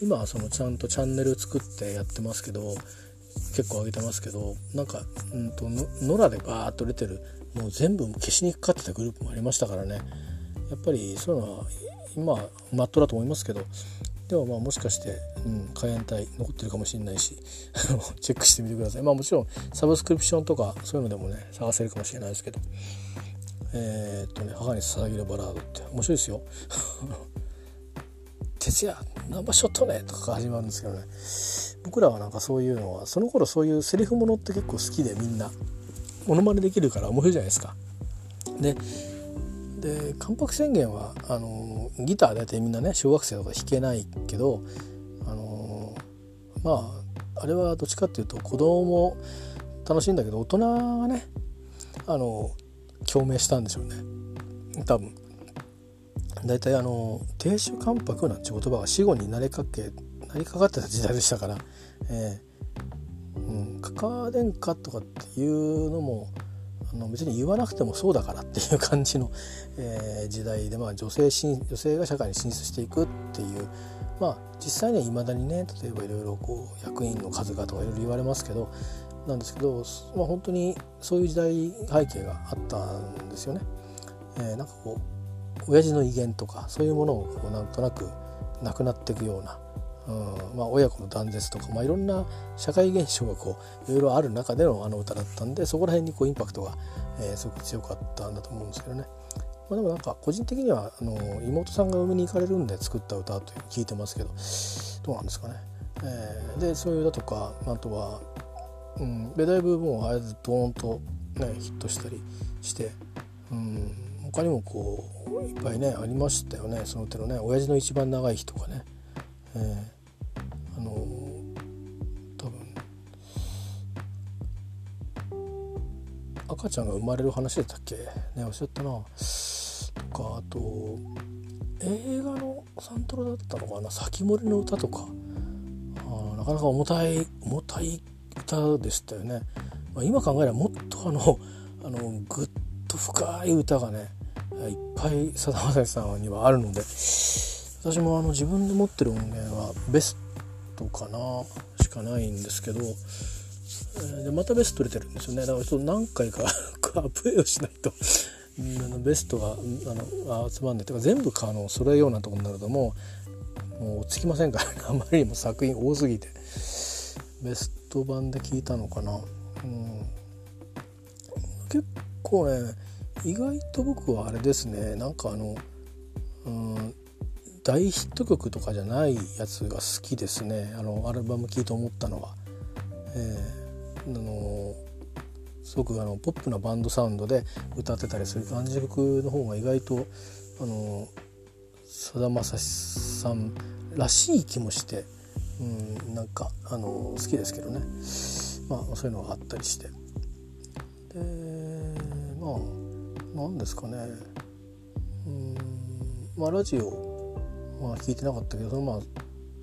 今はそのちゃんとチャンネル作ってやってますけど結構上げてますけどなんか、うんと、野良でバーッと出てるもう全部消しにかかってたグループもありましたからね。やっぱりそういうのは今マットだと思いますけどでもまあもしかして、うん、海援隊残ってるかもしれないしチェックしてみてください。まあもちろんサブスクリプションとかそういうのでもね探せるかもしれないですけど。えー、っとね母に捧げるバラードって面白いですよ。徹夜ナンバーショットねとか始まるんですけどね。僕らはなんかそういうのはその頃そういうセリフものって結構好きでみんな。モノマネできるから面白いじゃないですか。でで関白宣言はあのギター大体みんなね小学生とか弾けないけどあのまああれはどっちかっていうと子供楽しいんだけど大人がねあの共鳴したんでしょうね。多分。大体あの亭主関白なんて言葉が死後になりかけなりかかってた時代でしたから、えーうん、カカ殿下とかっていうのもあの別に言わなくてもそうだからっていう感じの、えー、時代で、まあ、女性女性が社会に進出していくっていうまあ実際にはいまだにね例えばいろいろこう役員の数がとかいろいろ言われますけどなんですけど、まあ、本当にそういう時代背景があったんですよね。えー、なんかこう親父の威厳とかそういうものをこうなんとなくなくなっていくような、うんまあ、親子の断絶とか、まあ、いろんな社会現象がこういろいろある中でのあの歌だったんでそこら辺にこうインパクトが、えー、すごく強かったんだと思うんですけどね。まあ、でもなんか個人的にはあの妹さんが海に行かれるんで作った歌という聞いてますけどどうなんですかね。えー、でそういう歌とかあとは、うん、でだいぶもうあれでドーンと、ね、ヒットしたりして、うん、他にもこういっぱいねありましたよねその手のね「親父の一番長い日」とかね、えー、あの多分赤ちゃんが生まれる話だったっけ？ねおっしゃったな。とかあと映画のサントラだったのかな「先森の歌」とか。あなかなか重たい重たい歌でしたよね、まあ、今考えればもっとあのあのぐっと深い歌がねいっぱいさだまさしさんにはあるので。私もあの自分で持ってる音源はベストかなしかないんですけど、えー、でまたベスト出てるんですよね。だからちょっと何回か アップデートしないと。あのベストがあの集まんないとか全部あの揃えようなとこになるともうもうつきませんから、ね、あまりにも作品多すぎて。ベスト版で聞いたのかな、うん、結構ね意外と僕はあれですね。なんかあの、うん、大ヒット曲とかじゃないやつが好きですねあのアルバム聴いて思ったのは。えー、あのすごくあのポップなバンドサウンドで歌ってたりする感じ曲の方が意外とあのさだまさしさんらしい気もして、うん、なんかあの好きですけどね、まあ、そういうのがあったりして。でまあ何ですかねうんまあラジオは聞いてなかったけどまあ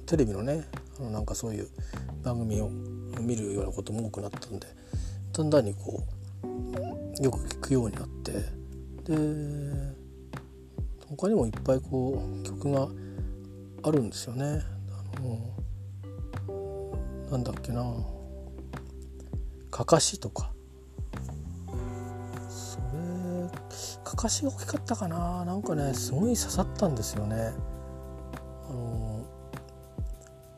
テレビのねあのなんかそういう番組を見るようなことも多くなったんでだんだんにこうよく聞くようになってで他にもいっぱいこう曲があるんですよね。あのなんだっけなかかしとかそれかかしが大きかったかななんかねすごい刺さったんですよね。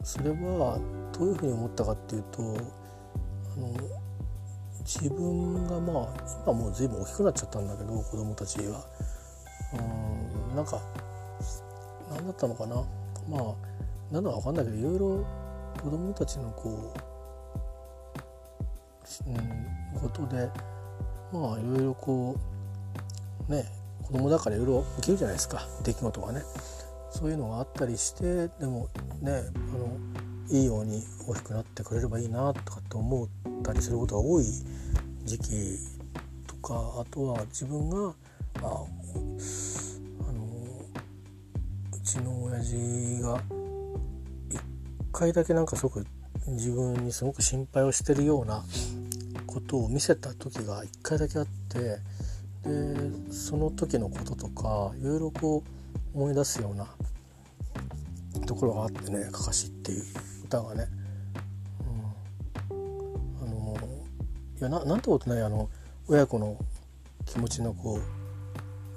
それはどういうふうに思ったかっていうとあの自分がまあ今もう随分大きくなっちゃったんだけど子供たちは。うんなんか何だったのかな。まあ何だか分かんないけどいろいろ子供たちのこう、うん、ことでまあいろいろこうね子供だからいろいろ起きるじゃないですか。出来事がね。そういうのがあったりしてでもねあのいいように大きくなってくれればいいなとかって思ったりすることが多い時期とかあとは自分がああのうちの親父が一回だけなんかすごく自分にすごく心配をしてるようなことを見せた時が一回だけあってでその時のこととかいろいろこう思い出すようなところがあってね「かかし」っていう歌がね、うん、あのいやななんてことないあの親子の気持ちのこ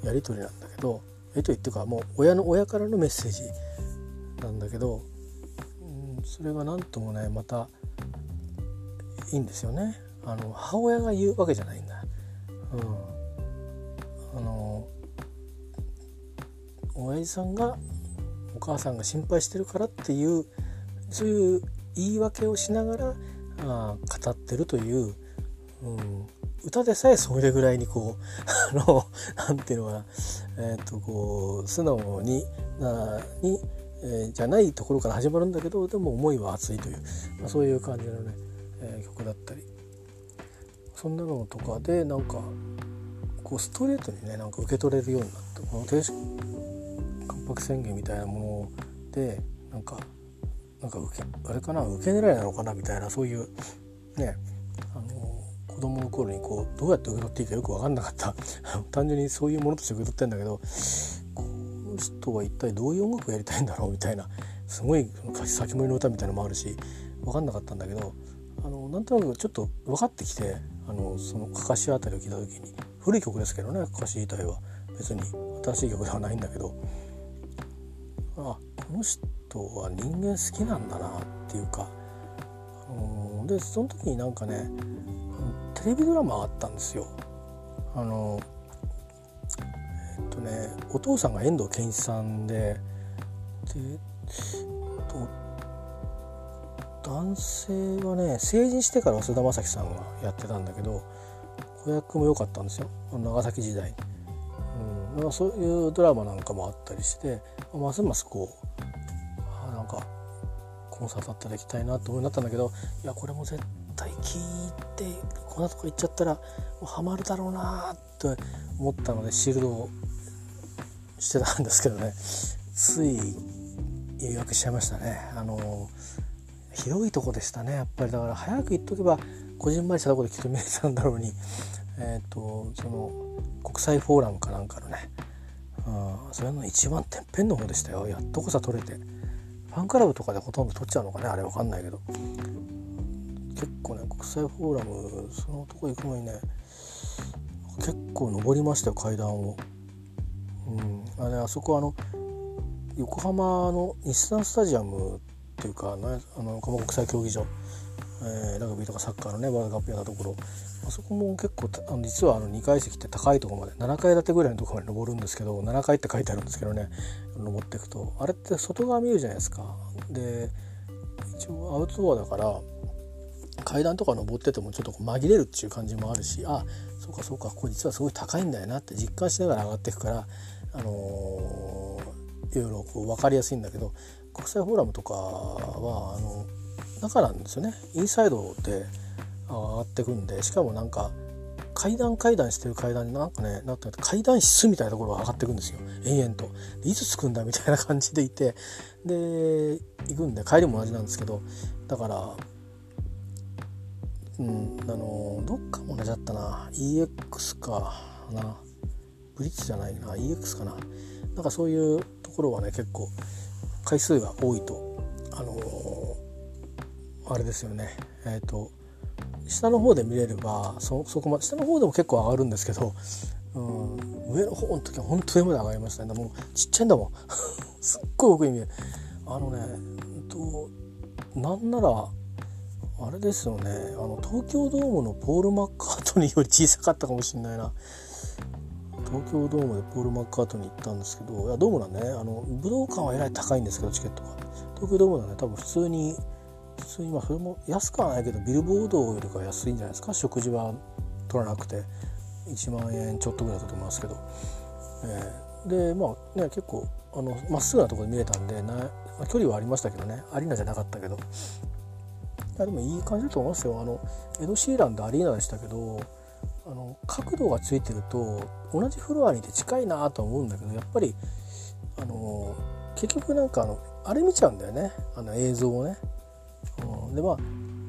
うやり取りなんだけどやり取りっていうかもう親の親からのメッセージなんだけど、うん、それが何ともねまたいいんですよね。あの母親が言うわけじゃないんだ。うん親父さんがお母さんが心配してるからっていうそういう言い訳をしながらあ語ってるという、うん、歌でさえそれぐらいにこう あのなんていうのかな、えー、とこう素直になに、えー、じゃないところから始まるんだけどでも思いは熱いという、まあ、そういう感じのね、えー、曲だったり。そんなのとかでなんかこうストレートにねなんか受け取れるようになってこの停止関白宣言みたいなものでなんかなんか受けあれかな受け狙いなのかなみたいなそういうねあの子供の頃にこうどうやって受け取っていいかよく分かんなかった。単純にそういうものとして受け取ってんだけどこの人は一体どういう音楽をやりたいんだろうみたいなすごい先盛りの歌みたいなのもあるし分かんなかったんだけどあのなんとなくちょっと分かってきてあのそのかかしあたりを聞いた時に古い曲ですけどねかかし自体は。別に新しい曲ではないんだけどあこの人は人間好きなんだなっていうか、あのでその時になんかねテレビドラマがあったんですよ。あのえっとねお父さんが遠藤憲一さんでで男性はね成人してから菅田将暉さんがやってたんだけど子役も良かったんですよ長崎時代に。うん、だからそういうドラマなんかもあったりしてまあ、ますますこうあなんかコンサートあったら行きたいなと思いになったんだけどいやこれも絶対聞いてこんなとこ行っちゃったらもうハマるだろうなって思ったのでシールドをしてたんですけどね。つい予約しちゃいましたね。あの広いとこでしたねやっぱり。だから早く行っとけばこじんまりしたとこできっと見えたんだろうに。えっ、ー、とその国際フォーラムかなんかのね、うん、それの一番てっぺんの方でしたよ。やっとこさ取れて。ファンクラブとかでほとんど取っちゃうのかねあれわかんないけど。結構ね国際フォーラムそのとこ行くのにね結構登りましたよ階段を。うん、あれあそこあの横浜の日産スタジアムっていうか、ね、あの横浜国際競技場、えー、ラグビーとかサッカーのねワールドカップやったところあそこも結構あの実はあの2階席って高いところまで7階建てぐらいのところまで登るんですけど7階って書いてあるんですけどね登っていくと。あれって外側見るじゃないですか。で一応アウトドアだから階段とか登っててもちょっと紛れるっていう感じもあるしあそうかそうかここ実はすごい高いんだよなって実感しながら上がっていくからあのー、いろいろこう分かりやすいんだけど国際フォーラムとかはあの中なんですよね。インサイドで上がってくんでしかもなんか階段階段してる階段になんかねなんて階段室みたいなところが上がってくんですよ。延々と。いつ着くんだみたいな感じでいて。で行くんで帰りも同じなんですけど。だからうんあのどっかも同じだったな。EX かな。ブリッジじゃないな。EX かな。なんかそういうところはね結構回数が多いと。あのー、あれですよね。えっ、ー、と下の方で見れればそそこまで下の方でも結構上がるんですけど、うん、上の方の時は本当に上まで上がりましたね。もうちっちゃいんだもん。すっごい奥に見える。あのね、えっと、なんならあれですよね。あの東京ドームのポール・マッカートニーより小さかったかもしれないな。東京ドームでポール・マッカートに行ったんですけどいやドームなんでねあの武道館はえらい高いんですけどチケットが東京ドームなんで多分普通に通にまあそれも安くはないけどビルボードよりか安いんじゃないですか？食事は取らなくて。1万円ちょっとぐらいだと思いますけど、えー、でまあね結構あのまっすぐなところで見れたんでな、まあ、距離はありましたけどね。アリーナじゃなかったけど。いやでもいい感じだと思いますよ。あのエド・シーランドアリーナでしたけどあの角度がついてると同じフロアにいて近いなと思うんだけどやっぱりあの結局なんかあのあれ見ちゃうんだよね。あの映像をね。うん、でまあ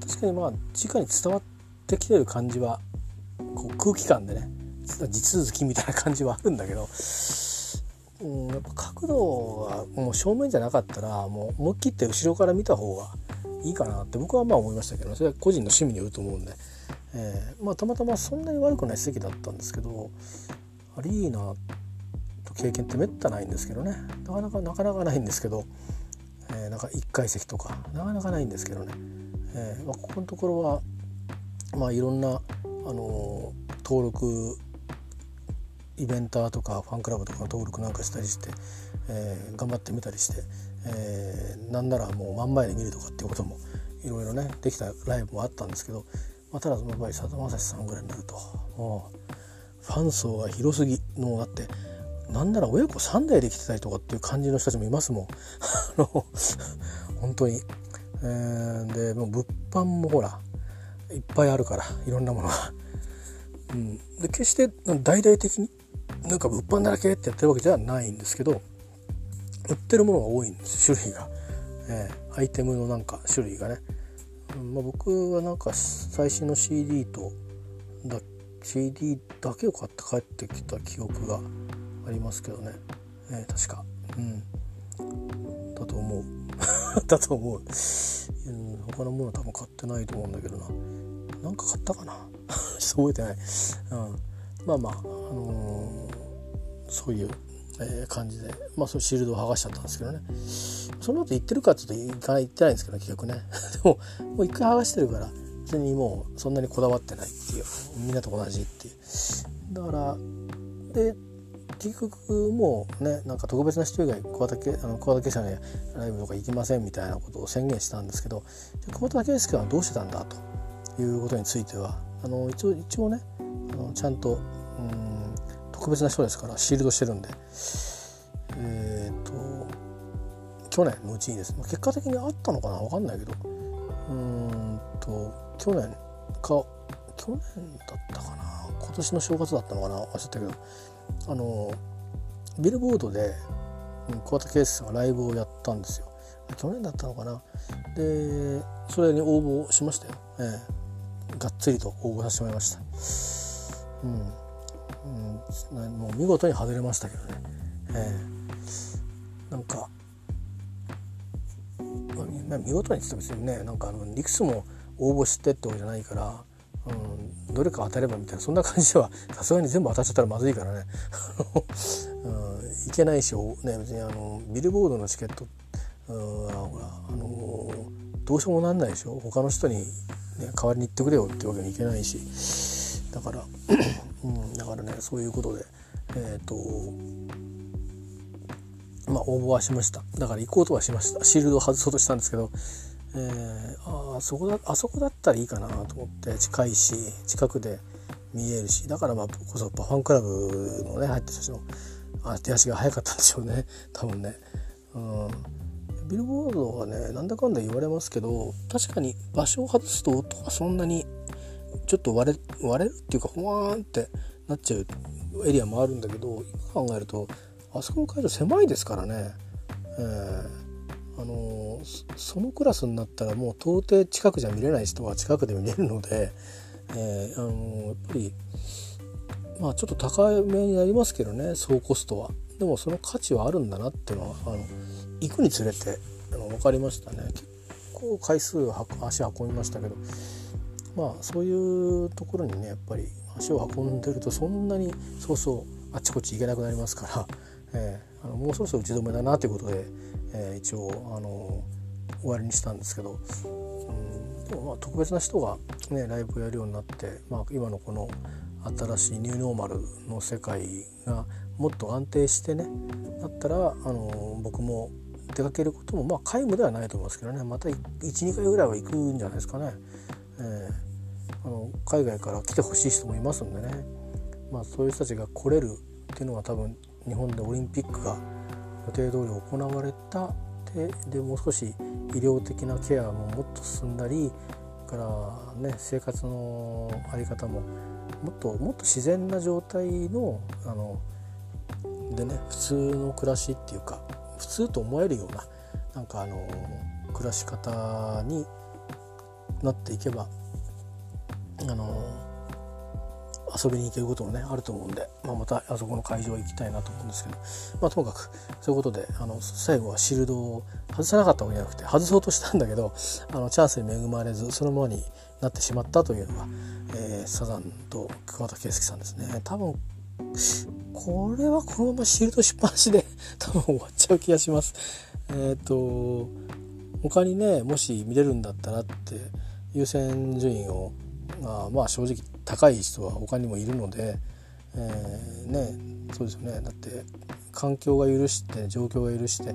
確かにまあ直に伝わってきてる感じはこう空気感でね地続きみたいな感じはあるんだけど、うん、やっぱ角度がもう正面じゃなかったらもう思い切って後ろから見た方がいいかなって僕はまあ思いましたけどそれは個人の趣味によると思うんで。えー、まあ、たまたまそんなに悪くない席だったんですけどアリーナと経験ってめったないんですけどね。なかなかなかなかないんですけど、えー、なんか1階席とかなかなかないんですけどね、えー、まあ、ここのところは、まあ、いろんな、あの登録イベンターとかファンクラブとかの登録なんかしたりして、え頑張ってみたりして、えーなんならもう真ん前で見るとかっていうこともいろいろねできたライブもあったんですけどまあ、ただその場合さだまさしさんぐらいになるともうファン層が広すぎのだってなんなら親子3代で来てたりとかっていう感じの人たちもいますもん。あの本当に、えー、でもう物販もほらいっぱいあるからいろんなものが。うん、で決して大々的になんか物販だらけってやってるわけじゃないんですけど売ってるものが多いんです種類が、えー、アイテムのなんか種類がね、うんまあ、僕はなんか最新の CD とだ CD だけを買って帰ってきた記憶がありますけどね、えー、確か。うん。だと思う。だと思う、うん、他のもの多分買ってないと思うんだけどな。なんか買ったかな。ちょっと覚えてない、うん、まあまあ、あのー、そういう、えー、感じで、まあ、そのシールドを剥がしちゃったんですけどね。その後行ってるかちょっと行かない行ってないんですけど、ね、結局ね。でももう一回剥がしてるから別にもうそんなにこだわってないっていう。みんなと同じっていう。だからで結局もうねなんか特別な人以外桑田あの桑田佳祐のライブとか行きませんみたいなことを宣言したんですけど桑田佳祐はどうしてたんだということについてはあの一応一応ねあのちゃんとうん特別な人ですからシールドしてるんでえっ、と去年のうちにですね結果的にあったのかな分かんないけどうんと去年か去年だったかな今年の正月だったのかな忘れたけどあのビルボードで桑田佳祐さんがライブをやったんですよ。去年だったのかな。でそれに応募しましたよ、ええ、がっつりと応募させてもらいました。うん、うん、もう見事に外れましたけどね、ええ、なんか見事にって言って別にね。なんかあのいくつも応募してってわけじゃないからうん、どれか当たればみたいなそんな感じでは さすがに全部当たっちゃったらまずいからね、うん、いけないし、ね、別にあのビルボードのチケット、うん、ほらあのどうしようもなんないでしょ。他の人に、ね、代わりに行ってくれよってわけにいけないし。だから、うん、だからねそういうことでえっ、ー、とまあ応募はしました。だから行こうとはしました。シールドを外そうとしたんですけどえー、あそこだあそこだったらいいかなと思って近いし近くで見えるしだからまあこそファンクラブのね入ってる人のあ手足が速かったんでしょうね。多分ね。うん。ビルボードはねなんだかんだ言われますけど確かに場所を外すと音がそんなにちょっと割れ割れるっていうかほわーんってなっちゃうエリアもあるんだけど今考えるとあそこの会場狭いですからね、えー、あのそのクラスになったらもう到底近くじゃ見れない人は近くで見れるので、えー、あのやっぱりまあちょっと高めになりますけどね総コストは。でもその価値はあるんだなっていうのはあの行くにつれてあの分かりましたね結構回数足運びましたけどまあそういうところにねやっぱり足を運んでるとそんなにそうそうあっちこっち行けなくなりますから、えー、あのもうそろそろ打ち止めだなということでえー、一応あの終わりにしたんですけど、うん、でもまあ特別な人が、ね、ライブをやるようになって、まあ、今のこの新しいニューノーマルの世界がもっと安定してねだったらあの僕も出かけることもまあ皆無ではないと思いますけどねまた12回ぐらいは行くんじゃないですかね。えー、あの海外から来てほしい人もいますんでね、まあ、そういう人たちが来れるっていうのは多分日本でオリンピックが予定通り行われた。ででもう少し医療的なケアももっと進んだりからね生活の在り方ももっともっと自然な状態のあのでね普通の暮らしっていうか普通と思えるようななんかあの暮らし方になっていけばあの遊びに行けることもねあると思うんで、まあ、またあそこの会場行きたいなと思うんですけど、まあ、ともかくそういうことであの最後はシールドを外さなかったわけじゃなくて外そうとしたんだけどあのチャンスに恵まれずそのままになってしまったというのが、えー、サザンと桑田佳祐さんですね多分これはこのままシールドしっぱなしで 多分終わっちゃう気がします。えっ、ー、と他にねもし見れるんだったらって優先順位をまあ、まあ正直高い人は他にもいるので、えー、ねそうですよね。だって環境が許して状況が許して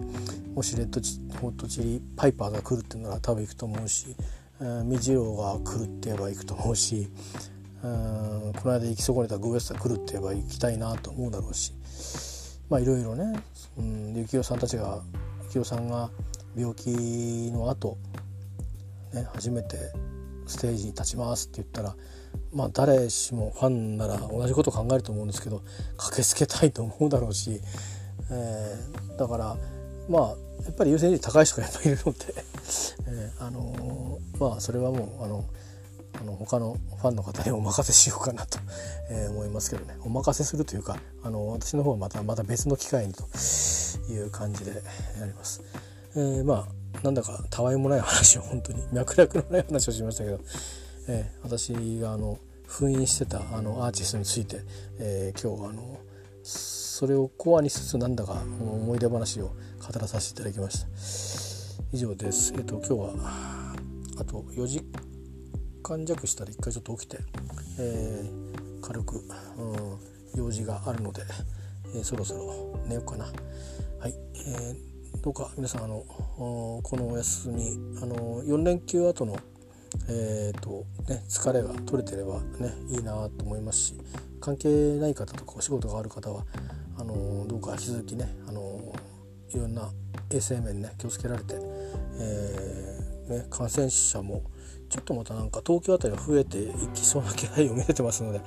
もしレッドチホットチリパイパーが来るっていうなら多分行くと思うし、えー、ミジオが来るって言えば行くと思うし、うん、この間行き損ねたグーエスタ来るって言えば行きたいなと思うだろうしまあいろいろね、うん、幸宏さんたちが幸宏さんが病気の後ね初めてステージに立ちますって言ったらまあ誰しもファンなら同じこと考えると思うんですけど駆けつけたいと思うだろうし、えー、だからまあやっぱり優先順位高い人がやっぱりいるので、えー、あのー、まあそれはもうあのあの他のファンの方にお任せしようかなと、えー、思いますけどねお任せするというかあの私の方はまたまた別の機会にという感じでやります。えー、まあなんだかたわいもない話を本当に脈絡のない話をしましたけど、えー、私があの封印してたあのアーティストについて、えー、今日あのそれをコアにしつつなんだか思い出話を語らさせていただきました。以上です、えっと、今日はあと4時間弱したら一回ちょっと起きて、えー、軽く、うん、用事があるので、えー、そろそろ寝ようかな。はい、えー、どうか皆さんあのこのお休みあの4連休後のえーとね、疲れが取れてればねいいなと思いますし関係ない方とかお仕事がある方はあのどうか引き続きねあのいろんな衛生面ね気をつけられて、えー、ね、感染者もちょっとまたなんか東京辺りは増えていきそうな気配を 見せてますので、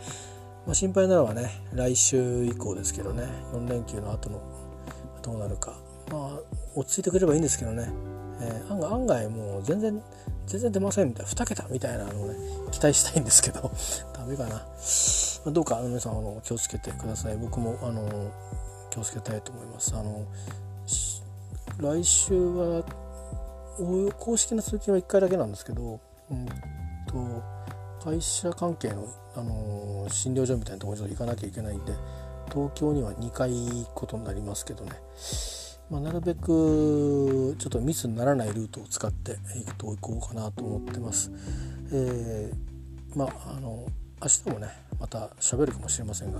まあ、心配なのはね来週以降ですけどね4連休の後のどうなるかまあ落ち着いてくれればいいんですけどね、えー、案外案外もう全然全然出ませんみたいな2桁みたいなのをね期待したいんですけど ダメかな、ま、どうか皆さんあの気をつけてください。僕もあの気をつけたいと思います。あの来週は公式な通勤は1回だけなんですけど、うんと会社関係の、あの診療所みたいなところに行かなきゃいけないんで東京には2回行くことになりますけどね。まあ、なるべくちょっとミスにならないルートを使っていくといこうかなと思ってます。えー、まああの明日もねまた喋るかもしれませんが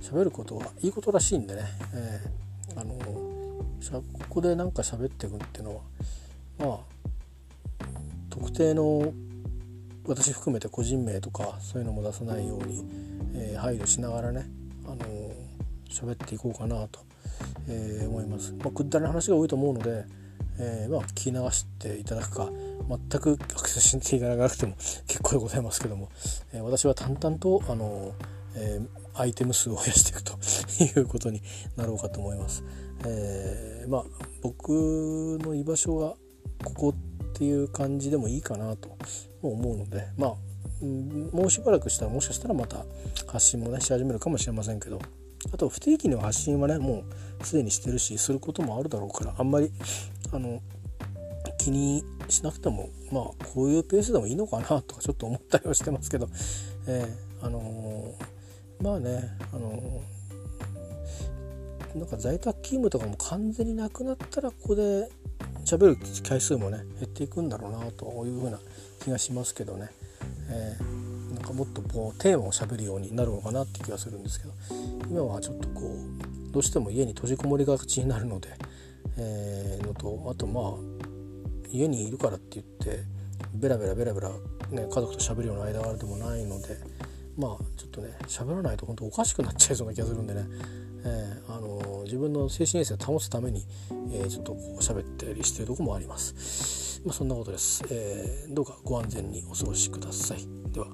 喋ることはいいことらしいんでね、えー、あのここで何か喋っていくっていうのはまあ特定の私含めて個人名とかそういうのも出さないように、えー、配慮しながらねあの喋っていこうかなとえー、思います。まあ、くだらな話が多いと思うので、えー、まあ、聞き流していただくか全くアクセスしていただかなくても結構でございますけども、え、私は淡々とあの、え、アイテム数を増やしていくということになろうかと思います。え、まあ僕の居場所はここっていう感じでもいいかなと思うのでまあもうしばらくしたらもしかしたらまた発信もねし始めるかもしれませんけどあと不定期の発信はねもうすでにしてるしすることもあるだろうからあんまりあの気にしなくてもまあこういうペースでもいいのかなとかちょっと思ったりはしてますけど、えー、あのー、まあねあのー、なんか在宅勤務とかも完全になくなったらここで喋る回数もね減っていくんだろうなというふうな気がしますけどね。えーなんかもっとこうテーマをしゃべるようになるのかなって気がするんですけど今はちょっとこうどうしても家に閉じこもりがちになるので、えー、のとあとまあ家にいるからって言ってベラベラベラベラ、ね、家族と喋るような間柄でもないのでまあちょっとね喋らないと本当おかしくなっちゃいそうな気がするんでね、えー、あの自分の精神衛生を保つために、えー、ちょっとこう喋ったりしてるとこもあります。まあ、そんなことです、えー、どうかご安全にお過ごしください。では